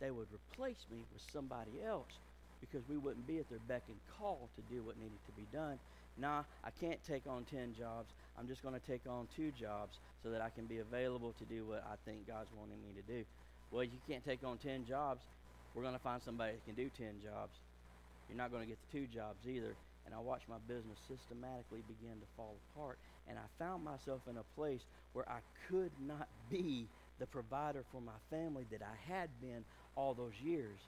they would replace me with somebody else because we wouldn't be at their beck and call to do what needed to be done. Nah, I can't take on 10 jobs. I'm just going to take on two jobs so that I can be available to do what I think God's wanting me to do. Well, you can't take on 10 jobs. We're going to find somebody that can do 10 jobs. You're not going to get the two jobs either. And I watched my business systematically begin to fall apart. And I found myself in a place where I could not be the provider for my family that I had been all those years.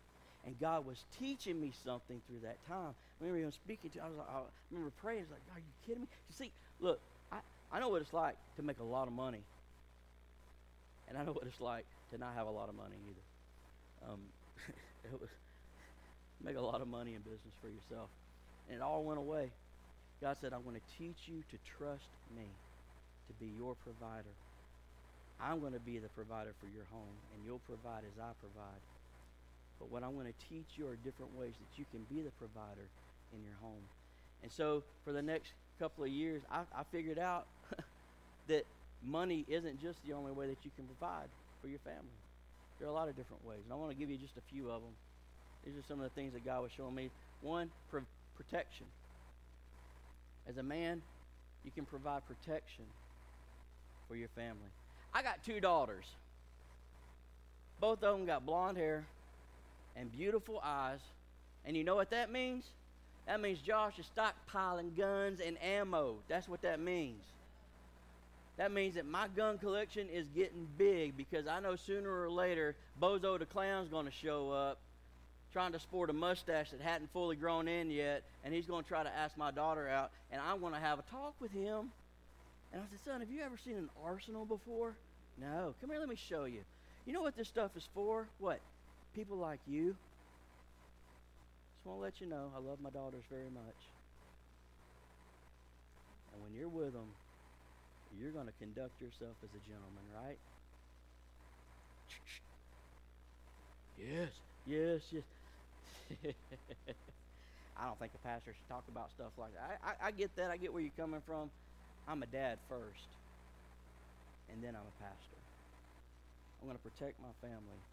And God was teaching me something through that time. I remember him speaking to I was like, I remember praying, I was like, are you kidding me? You see, look, I, I know what it's like to make a lot of money. And I know what it's like to not have a lot of money either. Um, [LAUGHS] it was make a lot of money in business for yourself. And it all went away. God said, I'm going to teach you to trust me to be your provider. I'm going to be the provider for your home, and you'll provide as I provide. But what I'm going to teach you are different ways that you can be the provider in your home. And so for the next couple of years, I, I figured out [LAUGHS] that money isn't just the only way that you can provide for your family. There are a lot of different ways. And I want to give you just a few of them. These are some of the things that God was showing me. One, pro- protection. As a man, you can provide protection for your family. I got two daughters. Both of them got blonde hair, and beautiful eyes. And you know what that means? That means Josh is stockpiling guns and ammo. That's what that means. That means that my gun collection is getting big because I know sooner or later Bozo the Clown's going to show up trying to sport a mustache that hadn't fully grown in yet, and he's going to try to ask my daughter out, and I'm going to have a talk with him. And I said, Son, have you ever seen an arsenal before? No. Come here, let me show you. You know what this stuff is for? What? People like you. Just want to let you know I love my daughters very much. And when you're with them, you're going to conduct yourself as a gentleman, right? Yes, yes, yes. [LAUGHS] I don't think a pastor should talk about stuff like that. I, I, I get that. I get where you're coming from. I'm a dad first, and then I'm a pastor. I'm going to protect my family.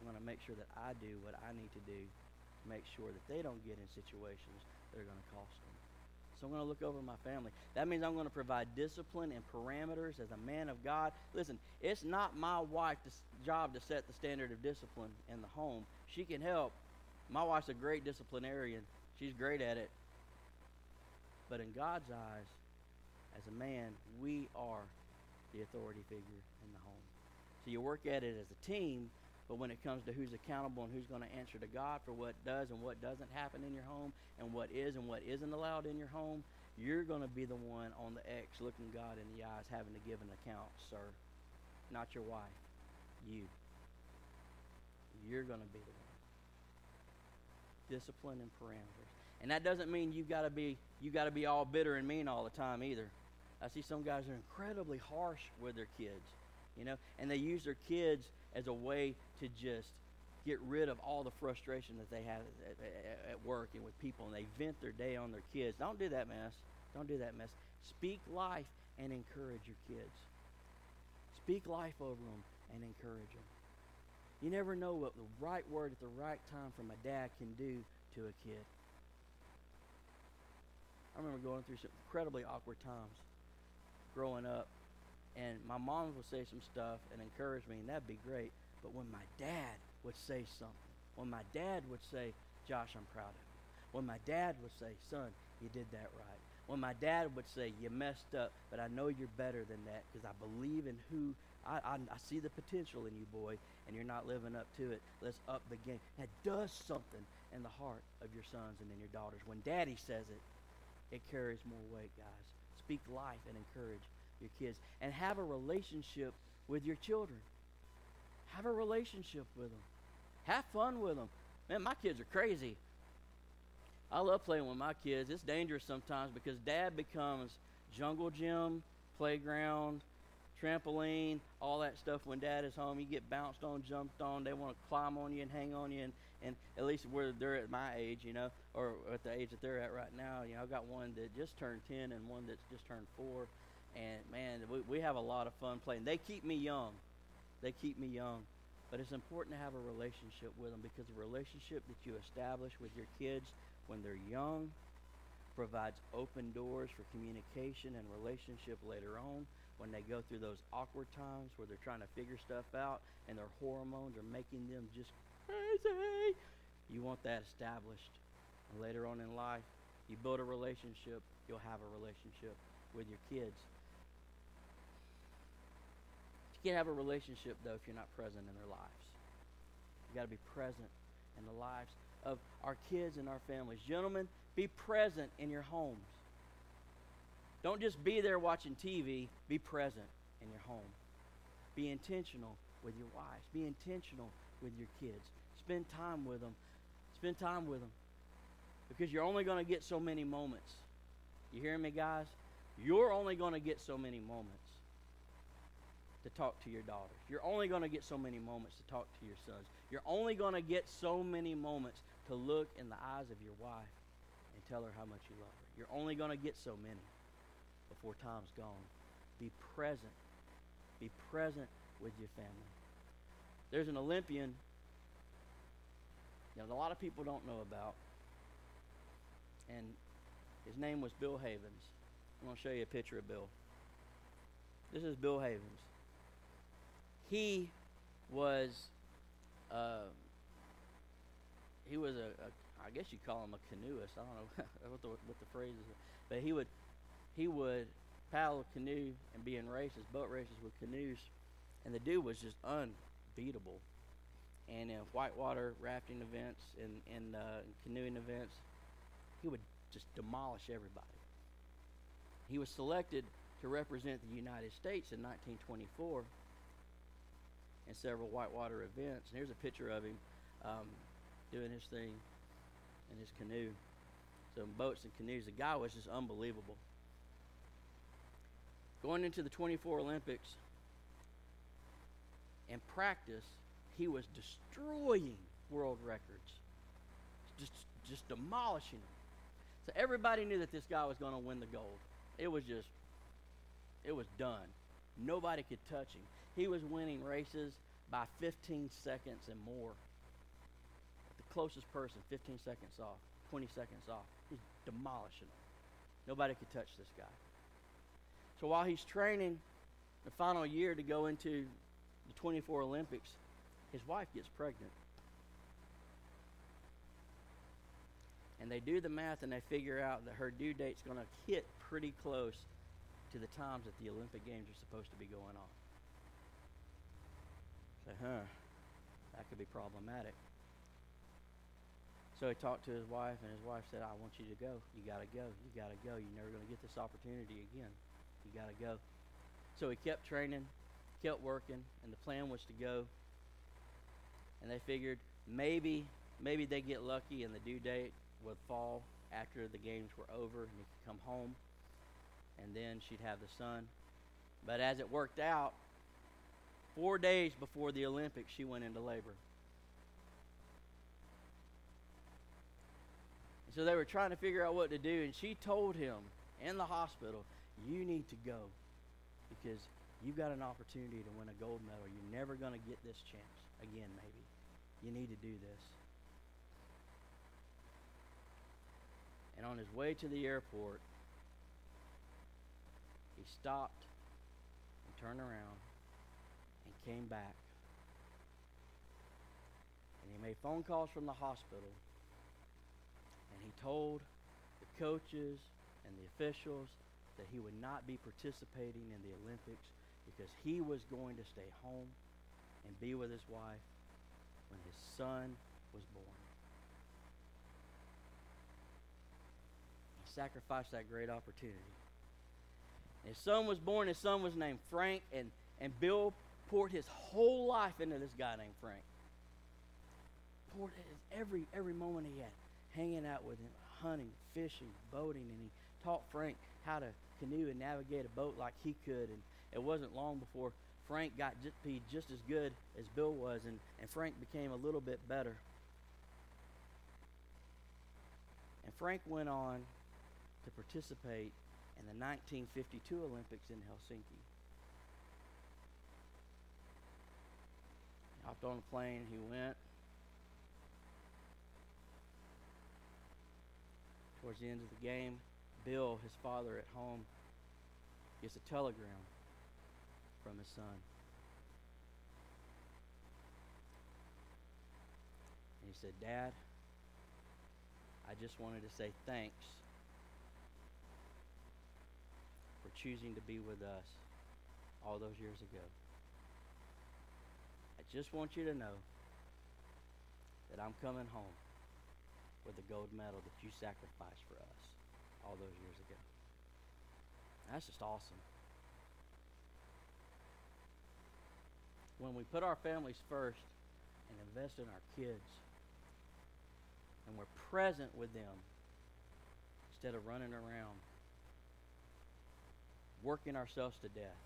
I'm going to make sure that I do what I need to do to make sure that they don't get in situations that are going to cost them. So I'm going to look over my family. That means I'm going to provide discipline and parameters as a man of God. Listen, it's not my wife's job to set the standard of discipline in the home. She can help. My wife's a great disciplinarian. She's great at it. But in God's eyes, as a man, we are the authority figure in the home. So you work at it as a team, but when it comes to who's accountable and who's going to answer to God for what does and what doesn't happen in your home and what is and what isn't allowed in your home, you're going to be the one on the X looking God in the eyes having to give an account, sir. Not your wife. You. You're going to be the one. Discipline and parameters. And that doesn't mean you've got to be you got to be all bitter and mean all the time either. I see some guys are incredibly harsh with their kids, you know, and they use their kids as a way to just get rid of all the frustration that they have at, at, at, work and with people, and they vent their day on their kids. Don't do that mess. Don't do that mess. Speak life and encourage your kids. Speak life over them and encourage them. You never know what the right word at the right time from a dad can do to a kid. I remember going through some incredibly awkward times growing up, and my mom would say some stuff and encourage me, and that'd be great. But when my dad would say something, when my dad would say, Josh, I'm proud of you. When my dad would say, son, you did that right. When my dad would say, you messed up, but I know you're better than that because I believe in who, I, I, I, see the potential in you, boy, and you're not living up to it. Let's up the game. That does something in the heart of your sons and in your daughters. When daddy says it, it carries more weight, guys. Speak life and encourage your kids. And have a relationship with your children. Have a relationship with them. Have fun with them. Man, my kids are crazy. I love playing with my kids. It's dangerous sometimes because dad becomes jungle gym, playground, trampoline, all that stuff when dad is home. You get bounced on, jumped on. They want to climb on you and hang on you. And, and at least where they're at my age, you know, or at the age that they're at right now, you know, I've got one that just turned 10 and one that's just turned 4. And man, we, we have a lot of fun playing. They keep me young. They keep me young. But it's important to have a relationship with them because the relationship that you establish with your kids when they're young provides open doors for communication and relationship later on when they go through those awkward times where they're trying to figure stuff out and their hormones are making them just crazy. You want that established. And later on in life, you build a relationship, you'll have a relationship with your kids. Can't have a relationship, though, if you're not present in their lives. You got to be present in the lives of our kids and our families. Gentlemen, be present in your homes. Don't just be there watching TV, be present in your home. Be intentional with your wives. Be intentional with your kids. Spend time with them. Spend time with them. Because you're only going to get so many moments. You hear me, guys? You're only going to get so many moments to talk to your daughters. You're only going to get so many moments to talk to your sons. You're only going to get so many moments to look in the eyes of your wife and tell her how much you love her. You're only going to get so many before time's gone. Be present. Be present with your family. There's an Olympian that a lot of people don't know about, and his name was Bill Havens. I'm going to show you a picture of Bill. This is Bill Havens. He was, uh, he was a, a, I guess you call him a canoeist. I don't know [LAUGHS] what the, what the phrase is, but he would he would paddle a canoe and be in races, boat races with canoes, and the dude was just unbeatable. and in whitewater rafting events and, and uh, canoeing events, he would just demolish everybody. He was selected to represent the United States in 1924 in several whitewater events. And here's a picture of him um, doing his thing in his canoe. Some boats and canoes. The guy was just unbelievable. Going into the 24 Olympics, in practice, he was destroying world records, just just demolishing them. So everybody knew that this guy was going to win the gold. It was just, it was done. Nobody could touch him. He was winning races by 15 seconds and more. The closest person, 15 seconds off, 20 seconds off. He's demolishing them. Nobody could touch this guy. So while he's training the final year to go into the 24 Olympics, his wife gets pregnant. And they do the math and they figure out that her due date's going to hit pretty close to the times that the Olympic Games are supposed to be going on. Huh, that could be problematic. So he talked to his wife, and his wife said, I want you to go. You got to go. You got to go. You're never going to get this opportunity again. You got to go. So he kept training, kept working, and the plan was to go. And they figured maybe, maybe they get lucky and the due date would fall after the games were over and he could come home and then she'd have the son. But as it worked out, four days before the Olympics, she went into labor. And so they were trying to figure out what to do, and she told him in the hospital, You need to go because you've got an opportunity to win a gold medal. You're never going to get this chance again, maybe. You need to do this. And on his way to the airport, he stopped and turned around and came back. And he made phone calls from the hospital. And he told the coaches and the officials that he would not be participating in the Olympics because he was going to stay home and be with his wife when his son was born. He sacrificed that great opportunity. His son was born, his son was named Frank, and, and Bill poured his whole life into this guy named Frank. Poured his, every every moment he had, hanging out with him, hunting, fishing, boating, and he taught Frank how to canoe and navigate a boat like he could. And it wasn't long before Frank got just, be just as good as Bill was, and, and Frank became a little bit better. And Frank went on to participate in the 1952 Olympics in Helsinki. Hopped on a plane, he went. Towards the end of the game, Bill, his father at home, gets a telegram from his son. And he said, Dad, I just wanted to say thanks for choosing to be with us all those years ago. Just want you to know that I'm coming home with the gold medal that you sacrificed for us all those years ago. That's just awesome. When we put our families first and invest in our kids, and we're present with them instead of running around working ourselves to death.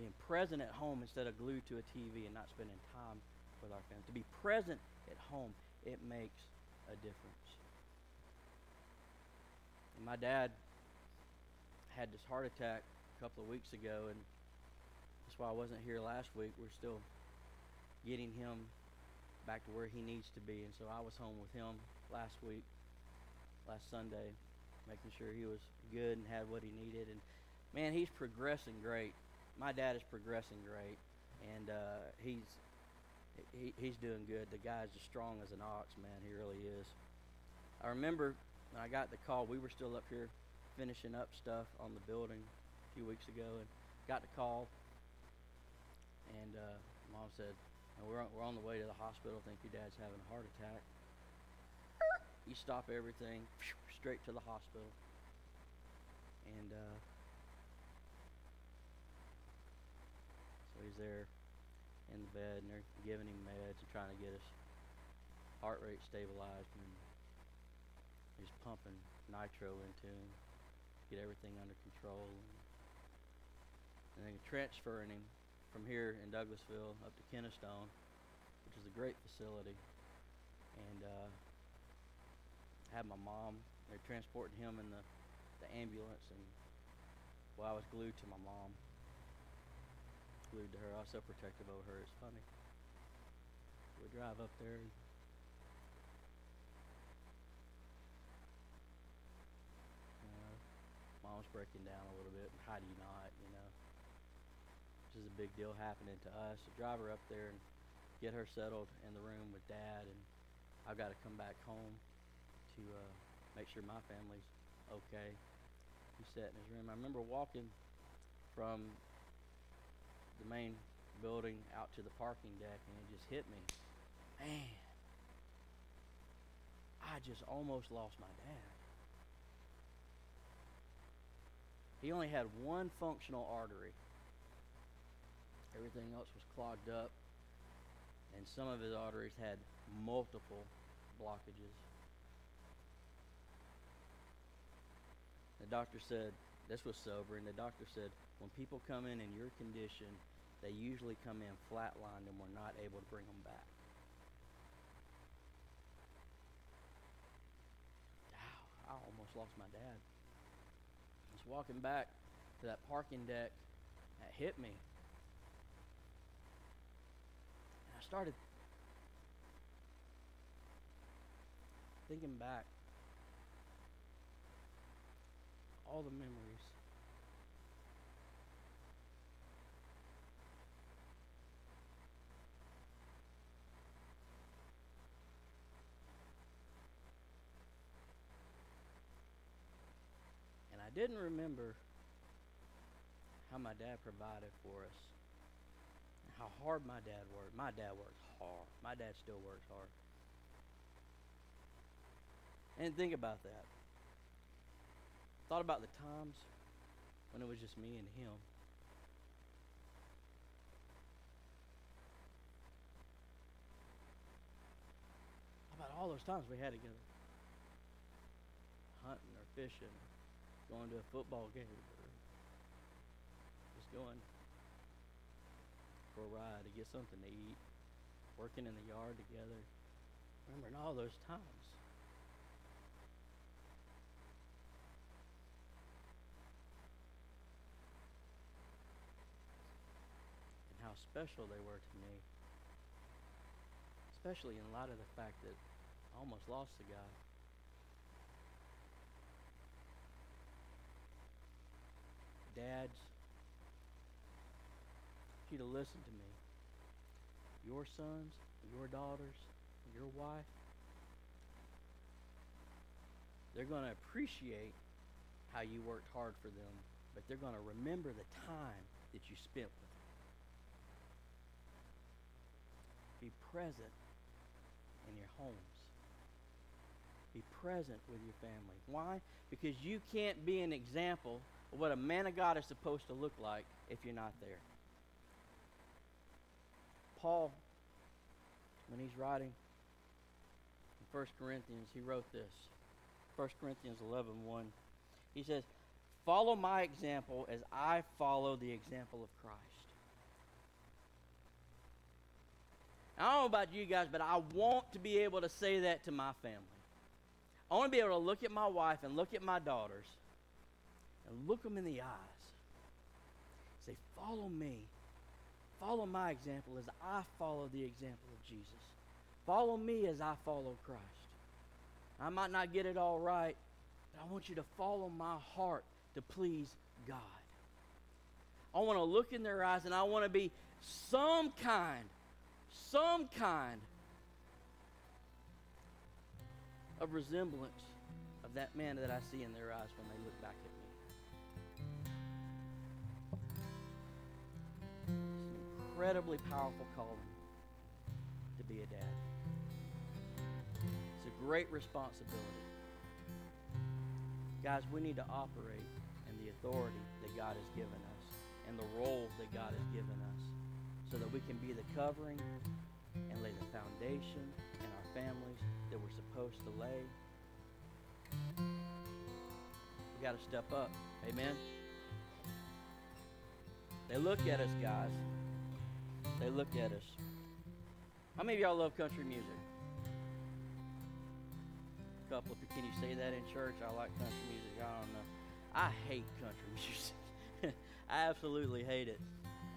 Being present at home instead of glued to a TV and not spending time with our family. To be present at home, it makes a difference. And my dad had this heart attack a couple of weeks ago, and that's why I wasn't here last week. We're still getting him back to where he needs to be. And so I was home with him last week, last Sunday making sure he was good and had what he needed. And man, he's progressing great. My dad is progressing great, and uh, he's he, he's doing good. The guy's as strong as an ox, man. He really is. I remember when I got the call. We were still up here finishing up stuff on the building a few weeks ago, and got the call. And uh, mom said, we're on, we're on the way to the hospital. Think your dad's having a heart attack. You stop everything, straight to the hospital. And uh, he's there in the bed, and they're giving him meds and trying to get his heart rate stabilized, and he's pumping nitro into him, get everything under control, and, and then transferring him from here in Douglasville up to Kennestone, which is a great facility, and uh, had my mom. They're transporting him in the, the ambulance, and well, I was glued to my mom, glued to her. I was so protective over her. It's funny. We drive up there. And, mom's breaking down a little bit. How do you not? You know, this is a big deal happening to us. So drive her up there and get her settled in the room with dad, and I've got to come back home to uh, make sure my family's okay. He sat in his room. I remember walking from the main building out to the parking deck, and it just hit me. Man, I just almost lost my dad. He only had one functional artery. Everything else was clogged up, and some of his arteries had multiple blockages. The doctor said, this was sobering. The doctor said, when people come in in your condition, they usually come in flatlined and we're not able to bring them back. Wow, I almost lost my dad. I was walking back to that parking deck that hit me. And I started thinking back all the memories. And I didn't remember how my dad provided for us. How hard my dad worked. My dad worked hard. My dad still works hard. And think about that. Thought about the times when it was just me and him. About all those times we had together? Hunting or fishing, going to a football game, or just going for a ride to get something to eat, working in the yard together. Remembering all those times. And how special they were to me. Especially in light of the fact that I almost lost the guy. Dads, you to listen to me. Your sons, your daughters, your wife, they're going to appreciate how you worked hard for them, but they're going to remember the time that you spent with them. Be present in your homes. Be present with your family. Why? Because you can't be an example what a man of God is supposed to look like if you're not there. Paul, when he's writing in 1 Corinthians, he wrote this. 1 Corinthians 11 1. He says, Follow my example as I follow the example of Christ. I don't know about you guys, but I want to be able to say that to my family. I want to be able to look at my wife and look at my daughters and look them in the eyes. Say, follow me. Follow my example as I follow the example of Jesus. Follow me as I follow Christ. I might not get it all right, but I want you to follow my heart to please God. I want to look in their eyes and I want to be some kind some kind of resemblance of that man that I see in their eyes when they look back at me. It's an incredibly powerful calling to be a dad. It's a great responsibility. Guys, we need to operate in the authority that God has given us and the role that God has given us so that we can be the covering and lay the foundation in our families that we're supposed to lay. We got to step up. Amen. They look at us, guys. They look at us. How many of y'all love country music? A couple of you. Can you say that in church? I like country music. I don't know. I hate country [LAUGHS] music. I absolutely hate it.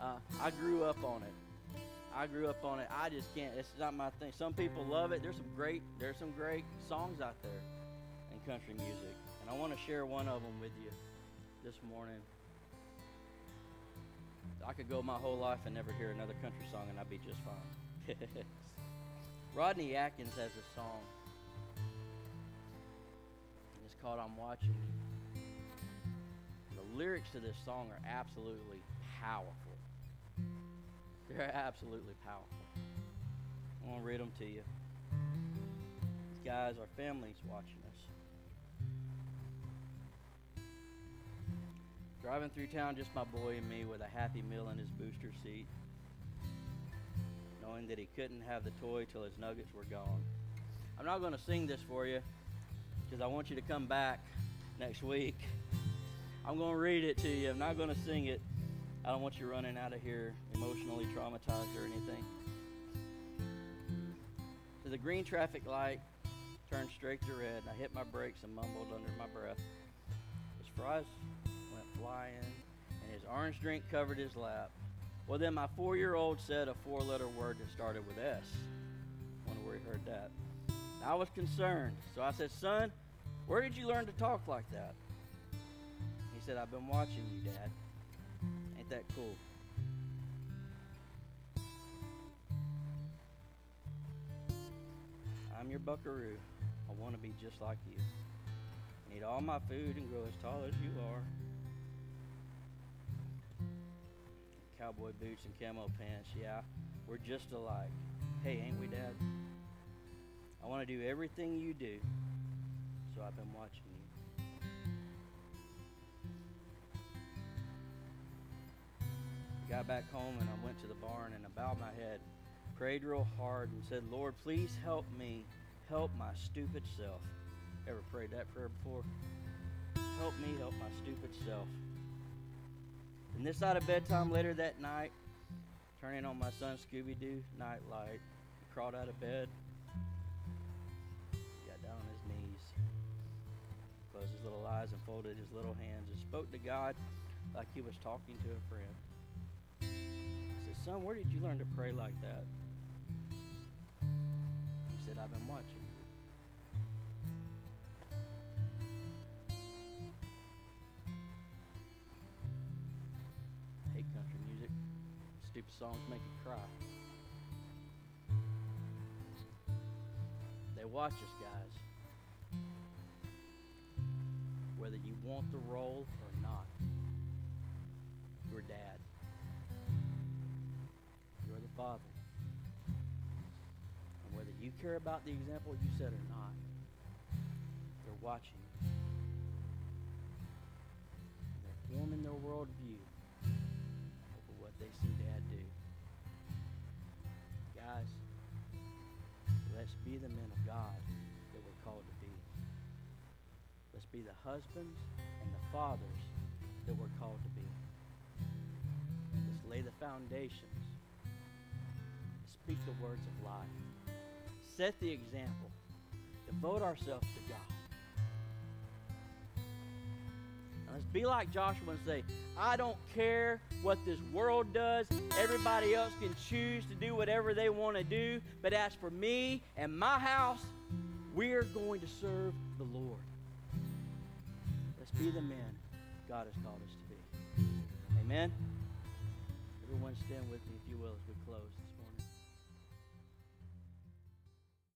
Uh, I grew up on it. I grew up on it. I just can't. It's not my thing. Some people love it. There's some great. There's some great songs out there in country music, and I want to share one of them with you this morning. I could go my whole life and never hear another country song and I'd be just fine. [LAUGHS] Rodney Atkins has a song. It's called I'm Watching. The lyrics to this song are absolutely powerful. They're absolutely powerful. I want to read them to you. Guys, our family's watching Driving through town, just my boy and me with a happy meal in his booster seat, knowing that he couldn't have the toy till his nuggets were gone. I'm not going to sing this for you because I want you to come back next week. I'm going to read it to you. I'm not going to sing it. I don't want you running out of here emotionally traumatized or anything. To the green traffic light turned straight to red, and I hit my brakes and mumbled under my breath. His fries and his orange drink covered his lap. Well, then my four year old said a four letter word that started with S. Wonder where he heard that. I was concerned, so I said, Son, where did you learn to talk like that? He said, I've been watching you, Dad. Ain't that cool? I'm your buckaroo. I want to be just like you. Eat all my food and grow as tall as you are. Cowboy boots and camo pants. Yeah, we're just alike. Hey, ain't we, Dad? I want to do everything you do, so I've been watching you. Got back home and I went to the barn and I bowed my head, prayed real hard, and said, Lord, please help me help my stupid self. Ever prayed that prayer before? Help me help my stupid self. And this side of bedtime later that night, turning on my son's Scooby Doo nightlight, he crawled out of bed, got down on his knees, closed his little eyes and folded his little hands and spoke to God like he was talking to a friend. I said, Son, where did you learn to pray like that? He said, I've been watching. Songs make you cry. They watch us, guys. Whether you want the role or not, you're dad. You're the father. And whether you care about the example you set or not, they're watching. They're forming their worldview they see dad do. Guys, let's be the men of God that we're called to be. Let's be the husbands and the fathers that we're called to be. Let's lay the foundations. Speak the words of life. Set the example. Devote ourselves to God. Let's be like Joshua and say, I don't care what this world does. Everybody else can choose to do whatever they want to do. But as for me and my house, we're going to serve the Lord. Let's be the men God has called us to be. Amen. Everyone stand with me, if you will.